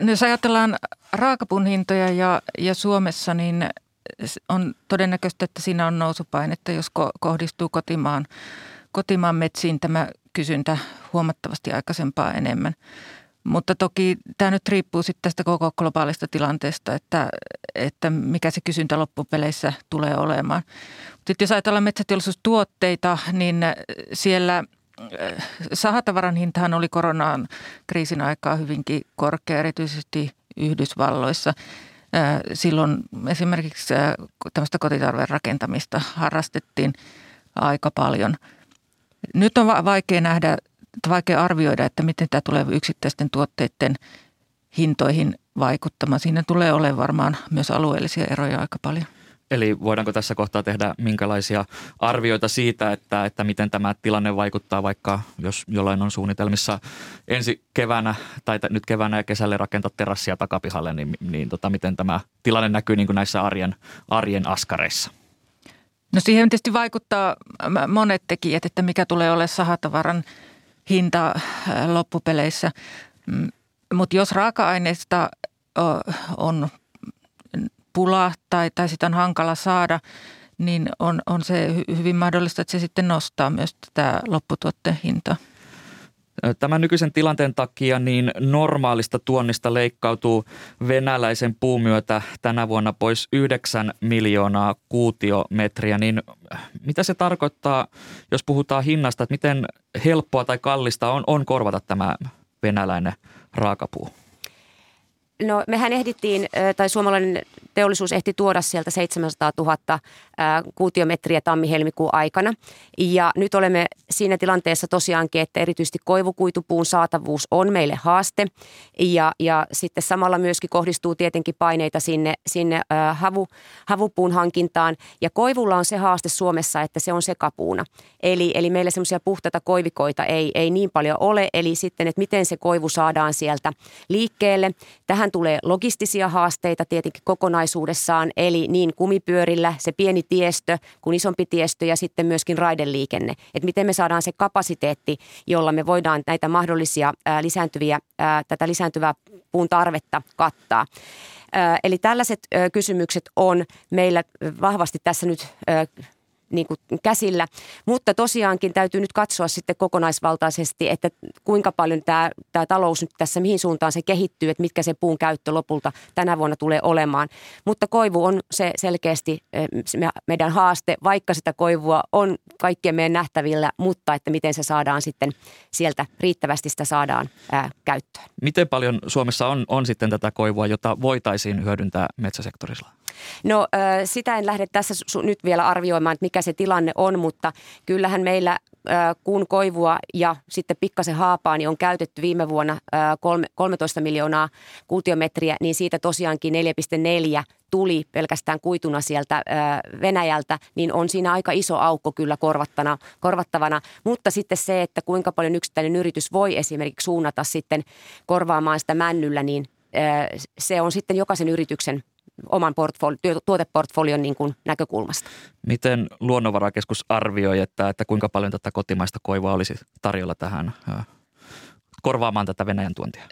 No jos ajatellaan raakapuun hintoja ja, ja Suomessa, niin on todennäköistä, että siinä on nousupainetta, jos ko- kohdistuu kotimaan, kotimaan metsiin tämä kysyntä huomattavasti aikaisempaa enemmän. Mutta toki tämä nyt riippuu sitten tästä koko globaalista tilanteesta, että, että mikä se kysyntä loppupeleissä tulee olemaan. Sitten jos ajatellaan metsäteollisuustuotteita, niin siellä äh, sahatavaran hintahan oli koronaan kriisin aikaa hyvinkin korkea, erityisesti Yhdysvalloissa. Äh, silloin esimerkiksi äh, tämmöistä kotitarven rakentamista harrastettiin aika paljon. Nyt on vaikea nähdä vaikea arvioida, että miten tämä tulee yksittäisten tuotteiden hintoihin vaikuttamaan. Siinä tulee olemaan varmaan myös alueellisia eroja aika paljon. Eli voidaanko tässä kohtaa tehdä minkälaisia arvioita siitä, että, että miten tämä tilanne vaikuttaa, vaikka jos jollain on suunnitelmissa ensi keväänä tai nyt keväänä ja kesällä rakentaa terassia takapihalle, niin, niin tota, miten tämä tilanne näkyy niin kuin näissä arjen, arjen askareissa? No siihen tietysti vaikuttaa monet tekijät, että mikä tulee olemaan sahatavaran hinta äh, loppupeleissä. Mm, Mutta jos raaka-aineista on pula tai, tai sitä on hankala saada, niin on, on se hyvin mahdollista, että se sitten nostaa myös tätä lopputuotteen hintaa. Tämän nykyisen tilanteen takia niin normaalista tuonnista leikkautuu venäläisen puun myötä tänä vuonna pois 9 miljoonaa kuutiometriä. Niin mitä se tarkoittaa, jos puhutaan hinnasta, että miten helppoa tai kallista on, on korvata tämä venäläinen raakapuu? No mehän ehdittiin, tai suomalainen teollisuus ehti tuoda sieltä 700 000 kuutiometriä tammi-helmikuun aikana. Ja nyt olemme siinä tilanteessa tosiaankin, että erityisesti koivukuitupuun saatavuus on meille haaste. Ja, ja sitten samalla myöskin kohdistuu tietenkin paineita sinne, sinne havu, havupuun hankintaan. Ja koivulla on se haaste Suomessa, että se on sekapuuna. Eli, eli meillä semmoisia puhtaita koivikoita ei, ei niin paljon ole. Eli sitten, että miten se koivu saadaan sieltä liikkeelle. Tähän tulee logistisia haasteita tietenkin kokonaisuudessaan, eli niin kumipyörillä se pieni tiestö kuin isompi tiestö ja sitten myöskin raideliikenne. Että miten me saadaan se kapasiteetti, jolla me voidaan näitä mahdollisia ää, lisääntyviä, ää, tätä lisääntyvää puun tarvetta kattaa. Eli tällaiset kysymykset on meillä vahvasti tässä nyt niin kuin käsillä. Mutta tosiaankin täytyy nyt katsoa sitten kokonaisvaltaisesti, että kuinka paljon tämä, tämä talous nyt tässä, mihin suuntaan se kehittyy, että mitkä se puun käyttö lopulta tänä vuonna tulee olemaan. Mutta koivu on se selkeästi eh, meidän haaste, vaikka sitä koivua on kaikkien meidän nähtävillä, mutta että miten se saadaan sitten sieltä riittävästi sitä saadaan ää, käyttöön. Miten paljon Suomessa on, on sitten tätä koivua, jota voitaisiin hyödyntää metsäsektorilla? No sitä en lähde tässä nyt vielä arvioimaan, että mikä se tilanne on, mutta kyllähän meillä kun koivua ja sitten pikkasen haapaa niin on käytetty viime vuonna 13 miljoonaa kuutiometriä, niin siitä tosiaankin 4,4 tuli pelkästään kuituna sieltä Venäjältä, niin on siinä aika iso aukko kyllä korvattana, korvattavana. Mutta sitten se, että kuinka paljon yksittäinen yritys voi esimerkiksi suunnata sitten korvaamaan sitä männyllä, niin se on sitten jokaisen yrityksen oman portfolio, tuoteportfolion niin kuin näkökulmasta. Miten luonnonvarakeskus arvioi, että, että kuinka paljon tätä kotimaista koivua olisi tarjolla tähän korvaamaan tätä Venäjän tuontia?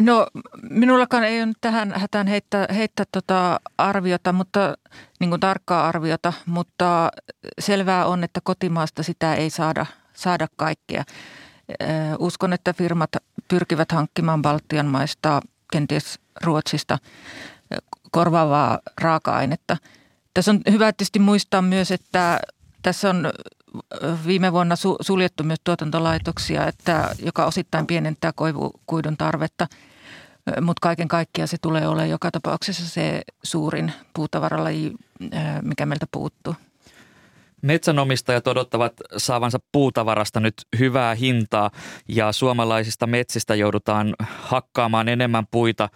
No minullakaan ei ole tähän hätään heittää, heittää tota arviota, mutta niin kuin tarkkaa arviota, mutta selvää on, että kotimaasta sitä ei saada, saada kaikkea. Uskon, että firmat pyrkivät hankkimaan Baltian maista, kenties Ruotsista korvaavaa raaka-ainetta. Tässä on hyvä tietysti muistaa myös, että tässä on viime vuonna suljettu myös tuotantolaitoksia, että, joka osittain pienentää koivukuidun tarvetta. Mutta kaiken kaikkiaan se tulee olemaan joka tapauksessa se suurin puutavaralaji, mikä meiltä puuttuu. Metsänomistajat odottavat saavansa puutavarasta nyt hyvää hintaa ja suomalaisista metsistä joudutaan hakkaamaan enemmän puita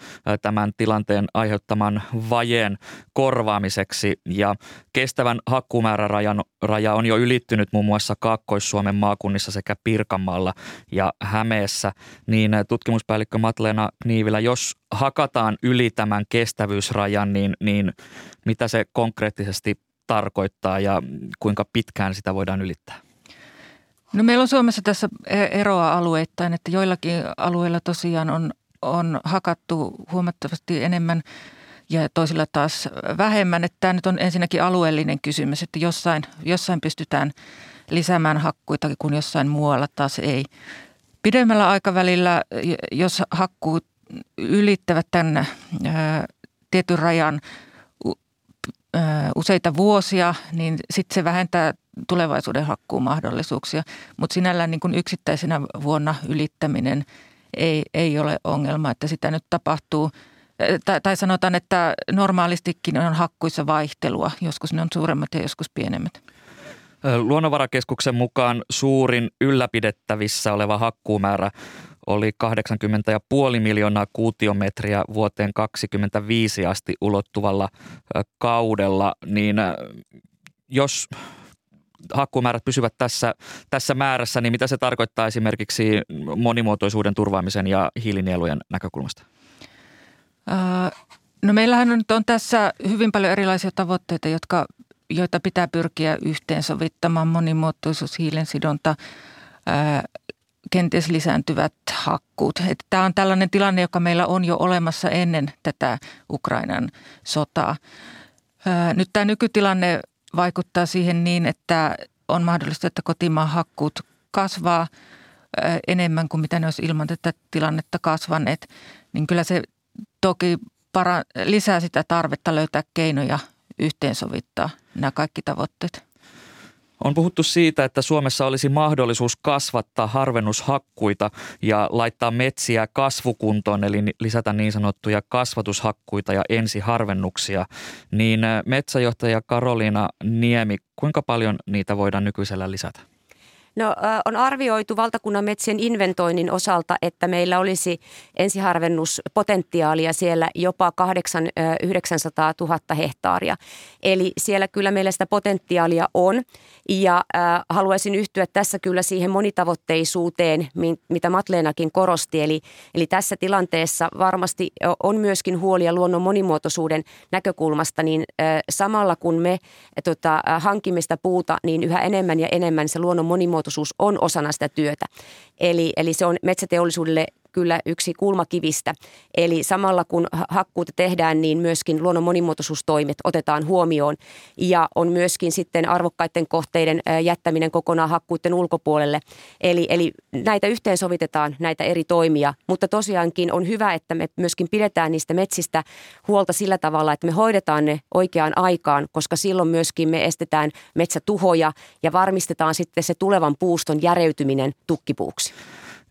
tämän tilanteen aiheuttaman vajeen korvaamiseksi. Ja kestävän hakkuumäärärajan raja on jo ylittynyt muun muassa Kaakkois-Suomen maakunnissa sekä Pirkanmaalla ja Hämeessä. Niin tutkimuspäällikkö Matleena Niivilä, jos hakataan yli tämän kestävyysrajan, niin, niin mitä se konkreettisesti tarkoittaa ja kuinka pitkään sitä voidaan ylittää? No meillä on Suomessa tässä e- eroa alueittain, että joillakin alueilla tosiaan on, on hakattu huomattavasti enemmän ja toisilla taas vähemmän. Että tämä nyt on ensinnäkin alueellinen kysymys, että jossain, jossain pystytään lisäämään hakkuita, kun jossain muualla taas ei. Pidemmällä aikavälillä, jos hakkuut ylittävät tämän ää, tietyn rajan – useita vuosia, niin sitten se vähentää tulevaisuuden hakkuumahdollisuuksia. Mutta sinällään niin kuin yksittäisenä vuonna ylittäminen ei, ei ole ongelma, että sitä nyt tapahtuu. Tai, tai sanotaan, että normaalistikin on hakkuissa vaihtelua. Joskus ne on suuremmat ja joskus pienemmät. Luonnonvarakeskuksen mukaan suurin ylläpidettävissä oleva hakkuumäärä oli 80,5 miljoonaa kuutiometriä vuoteen 2025 asti ulottuvalla kaudella, niin jos hakkuumäärät pysyvät tässä, tässä määrässä, niin mitä se tarkoittaa esimerkiksi monimuotoisuuden turvaamisen ja hiilinielujen näkökulmasta? No meillähän on, on tässä hyvin paljon erilaisia tavoitteita, jotka, joita pitää pyrkiä yhteensovittamaan. Monimuotoisuus, hiilensidonta, kenties lisääntyvät hakkuut. Että tämä on tällainen tilanne, joka meillä on jo olemassa ennen tätä Ukrainan sotaa. Nyt tämä nykytilanne vaikuttaa siihen niin, että on mahdollista, että kotimaan hakkuut kasvaa enemmän kuin mitä ne olisi ilman tätä tilannetta kasvaneet. Niin kyllä se toki para- lisää sitä tarvetta löytää keinoja yhteensovittaa nämä kaikki tavoitteet. On puhuttu siitä, että Suomessa olisi mahdollisuus kasvattaa harvennushakkuita ja laittaa metsiä kasvukuntoon, eli lisätä niin sanottuja kasvatushakkuita ja ensiharvennuksia. Niin metsäjohtaja Karoliina Niemi, kuinka paljon niitä voidaan nykyisellä lisätä? No on arvioitu valtakunnan metsien inventoinnin osalta, että meillä olisi ensiharvennuspotentiaalia siellä jopa 8 900 000 hehtaaria. Eli siellä kyllä meillä sitä potentiaalia on ja haluaisin yhtyä tässä kyllä siihen monitavoitteisuuteen, mitä Matleenakin korosti. Eli, eli tässä tilanteessa varmasti on myöskin huolia luonnon monimuotoisuuden näkökulmasta, niin samalla kun me tota, hankimme sitä puuta, niin yhä enemmän ja enemmän se luonnon monimuotoisuus on osana sitä työtä. Eli, eli se on metsäteollisuudelle kyllä yksi kulmakivistä. Eli samalla kun hakkuuta tehdään, niin myöskin luonnon monimuotoisuustoimet otetaan huomioon. Ja on myöskin sitten arvokkaiden kohteiden jättäminen kokonaan hakkuiden ulkopuolelle. Eli, eli näitä yhteensovitetaan, näitä eri toimia. Mutta tosiaankin on hyvä, että me myöskin pidetään niistä metsistä huolta sillä tavalla, että me hoidetaan ne oikeaan aikaan, koska silloin myöskin me estetään metsätuhoja ja varmistetaan sitten se tulevan puuston järeytyminen tukkipuuksi.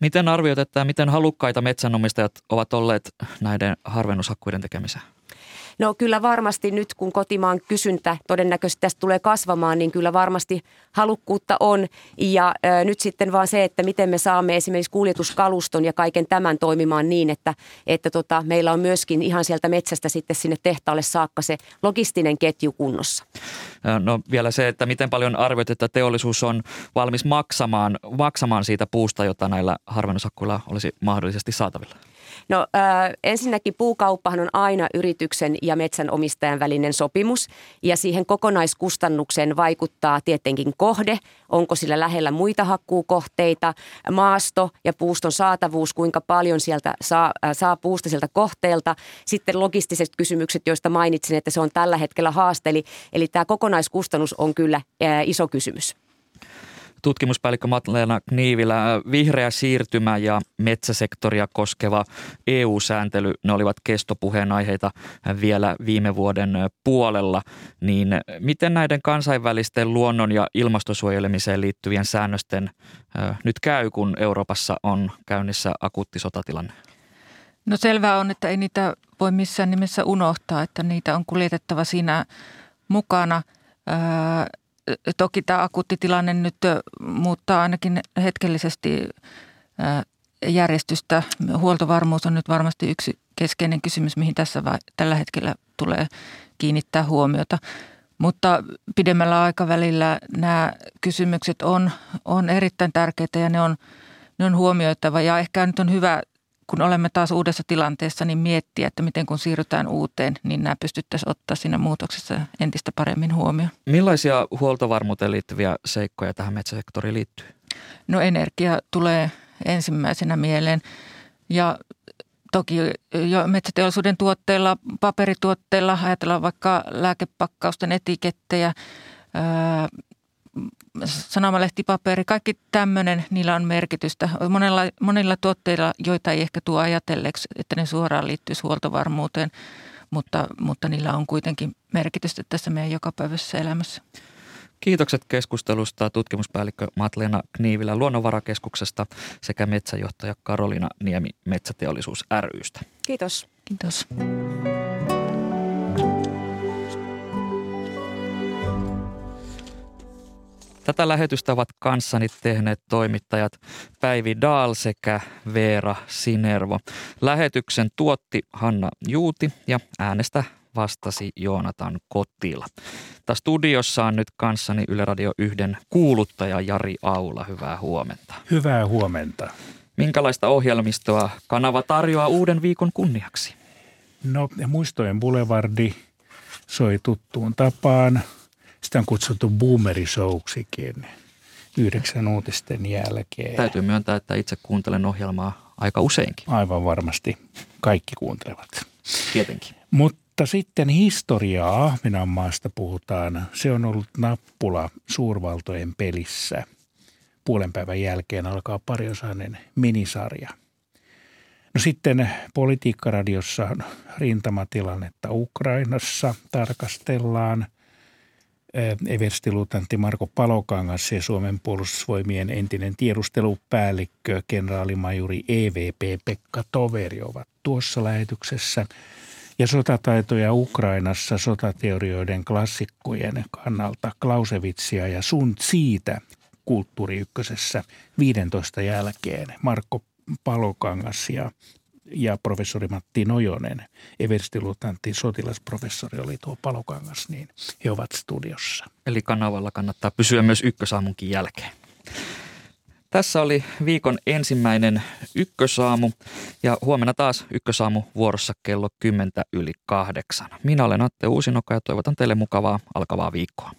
Miten arvioit, että miten halukkaita metsänomistajat ovat olleet näiden harvennushakkuiden tekemiseen? No kyllä varmasti nyt, kun kotimaan kysyntä todennäköisesti tästä tulee kasvamaan, niin kyllä varmasti halukkuutta on. Ja ö, nyt sitten vaan se, että miten me saamme esimerkiksi kuljetuskaluston ja kaiken tämän toimimaan niin, että, että tota, meillä on myöskin ihan sieltä metsästä sitten sinne tehtaalle saakka se logistinen ketju kunnossa. No vielä se, että miten paljon arvioit, että teollisuus on valmis maksamaan, maksamaan siitä puusta, jota näillä harvennusakkuilla olisi mahdollisesti saatavilla? No äh, ensinnäkin puukauppahan on aina yrityksen ja metsänomistajan välinen sopimus ja siihen kokonaiskustannukseen vaikuttaa tietenkin kohde, onko sillä lähellä muita hakkuukohteita, maasto ja puuston saatavuus, kuinka paljon sieltä saa, äh, saa puusta sieltä kohteelta. Sitten logistiset kysymykset, joista mainitsin, että se on tällä hetkellä haaste. Eli, eli tämä kokonaiskustannus on kyllä äh, iso kysymys tutkimuspäällikkö Matleena Kniivilä, vihreä siirtymä ja metsäsektoria koskeva EU-sääntely, ne olivat kestopuheenaiheita vielä viime vuoden puolella. Niin miten näiden kansainvälisten luonnon- ja ilmastosuojelemiseen liittyvien säännösten nyt käy, kun Euroopassa on käynnissä akuutti sotatilanne? No selvää on, että ei niitä voi missään nimessä unohtaa, että niitä on kuljetettava siinä mukana toki tämä akuutti tilanne nyt muuttaa ainakin hetkellisesti järjestystä. Huoltovarmuus on nyt varmasti yksi keskeinen kysymys, mihin tässä vai, tällä hetkellä tulee kiinnittää huomiota. Mutta pidemmällä aikavälillä nämä kysymykset on, on erittäin tärkeitä ja ne on, ne on huomioitava. Ja ehkä nyt on hyvä kun olemme taas uudessa tilanteessa, niin miettiä, että miten kun siirrytään uuteen, niin nämä pystyttäisiin ottaa siinä muutoksessa entistä paremmin huomioon. Millaisia huoltovarmuuteen liittyviä seikkoja tähän metsäsektoriin liittyy? No energia tulee ensimmäisenä mieleen ja toki jo metsäteollisuuden tuotteilla, paperituotteilla, ajatellaan vaikka lääkepakkausten etikettejä, sanomalehtipaperi, kaikki tämmöinen, niillä on merkitystä. Monella, monilla tuotteilla, joita ei ehkä tuo ajatelleeksi, että ne suoraan liittyisi huoltovarmuuteen, mutta, mutta niillä on kuitenkin merkitystä tässä meidän jokapäiväisessä elämässä. Kiitokset keskustelusta tutkimuspäällikkö Matlena Kniivilä Luonnonvarakeskuksesta sekä metsäjohtaja Karolina Niemi Metsäteollisuus rystä. Kiitos. Kiitos. Tätä lähetystä ovat kanssani tehneet toimittajat Päivi Daal sekä Veera Sinervo. Lähetyksen tuotti Hanna Juuti ja äänestä vastasi Joonatan Kotila. Tässä studiossa on nyt kanssani Yle Radio 1 kuuluttaja Jari Aula. Hyvää huomenta. Hyvää huomenta. Minkälaista ohjelmistoa kanava tarjoaa uuden viikon kunniaksi? No, muistojen boulevardi soi tuttuun tapaan – sitä on kutsuttu boomerisouksikin yhdeksän uutisten jälkeen. Täytyy myöntää, että itse kuuntelen ohjelmaa aika useinkin. Aivan varmasti. Kaikki kuuntelevat. Tietenkin. Mutta sitten historiaa Ahvenanmaasta puhutaan. Se on ollut nappula suurvaltojen pelissä. Puolen päivän jälkeen alkaa pariosainen minisarja. No sitten politiikkaradiossa rintamatilannetta Ukrainassa tarkastellaan – everstilutantti Marko Palokangas ja Suomen puolustusvoimien entinen tiedustelupäällikkö, kenraalimajuri EVP Pekka Toveri ovat tuossa lähetyksessä. Ja sotataitoja Ukrainassa sotateorioiden klassikkojen kannalta Klausevitsia ja Sun siitä kulttuuri ykkösessä 15 jälkeen Marko Palokangas ja ja professori Matti Nojonen, everstilutantti sotilasprofessori oli tuo Palokangas, niin he ovat studiossa. Eli kanavalla kannattaa pysyä myös ykkösaamunkin jälkeen. Tässä oli viikon ensimmäinen ykkösaamu ja huomenna taas ykkösaamu vuorossa kello 10 yli kahdeksan. Minä olen Atte Uusinoka ja toivotan teille mukavaa alkavaa viikkoa.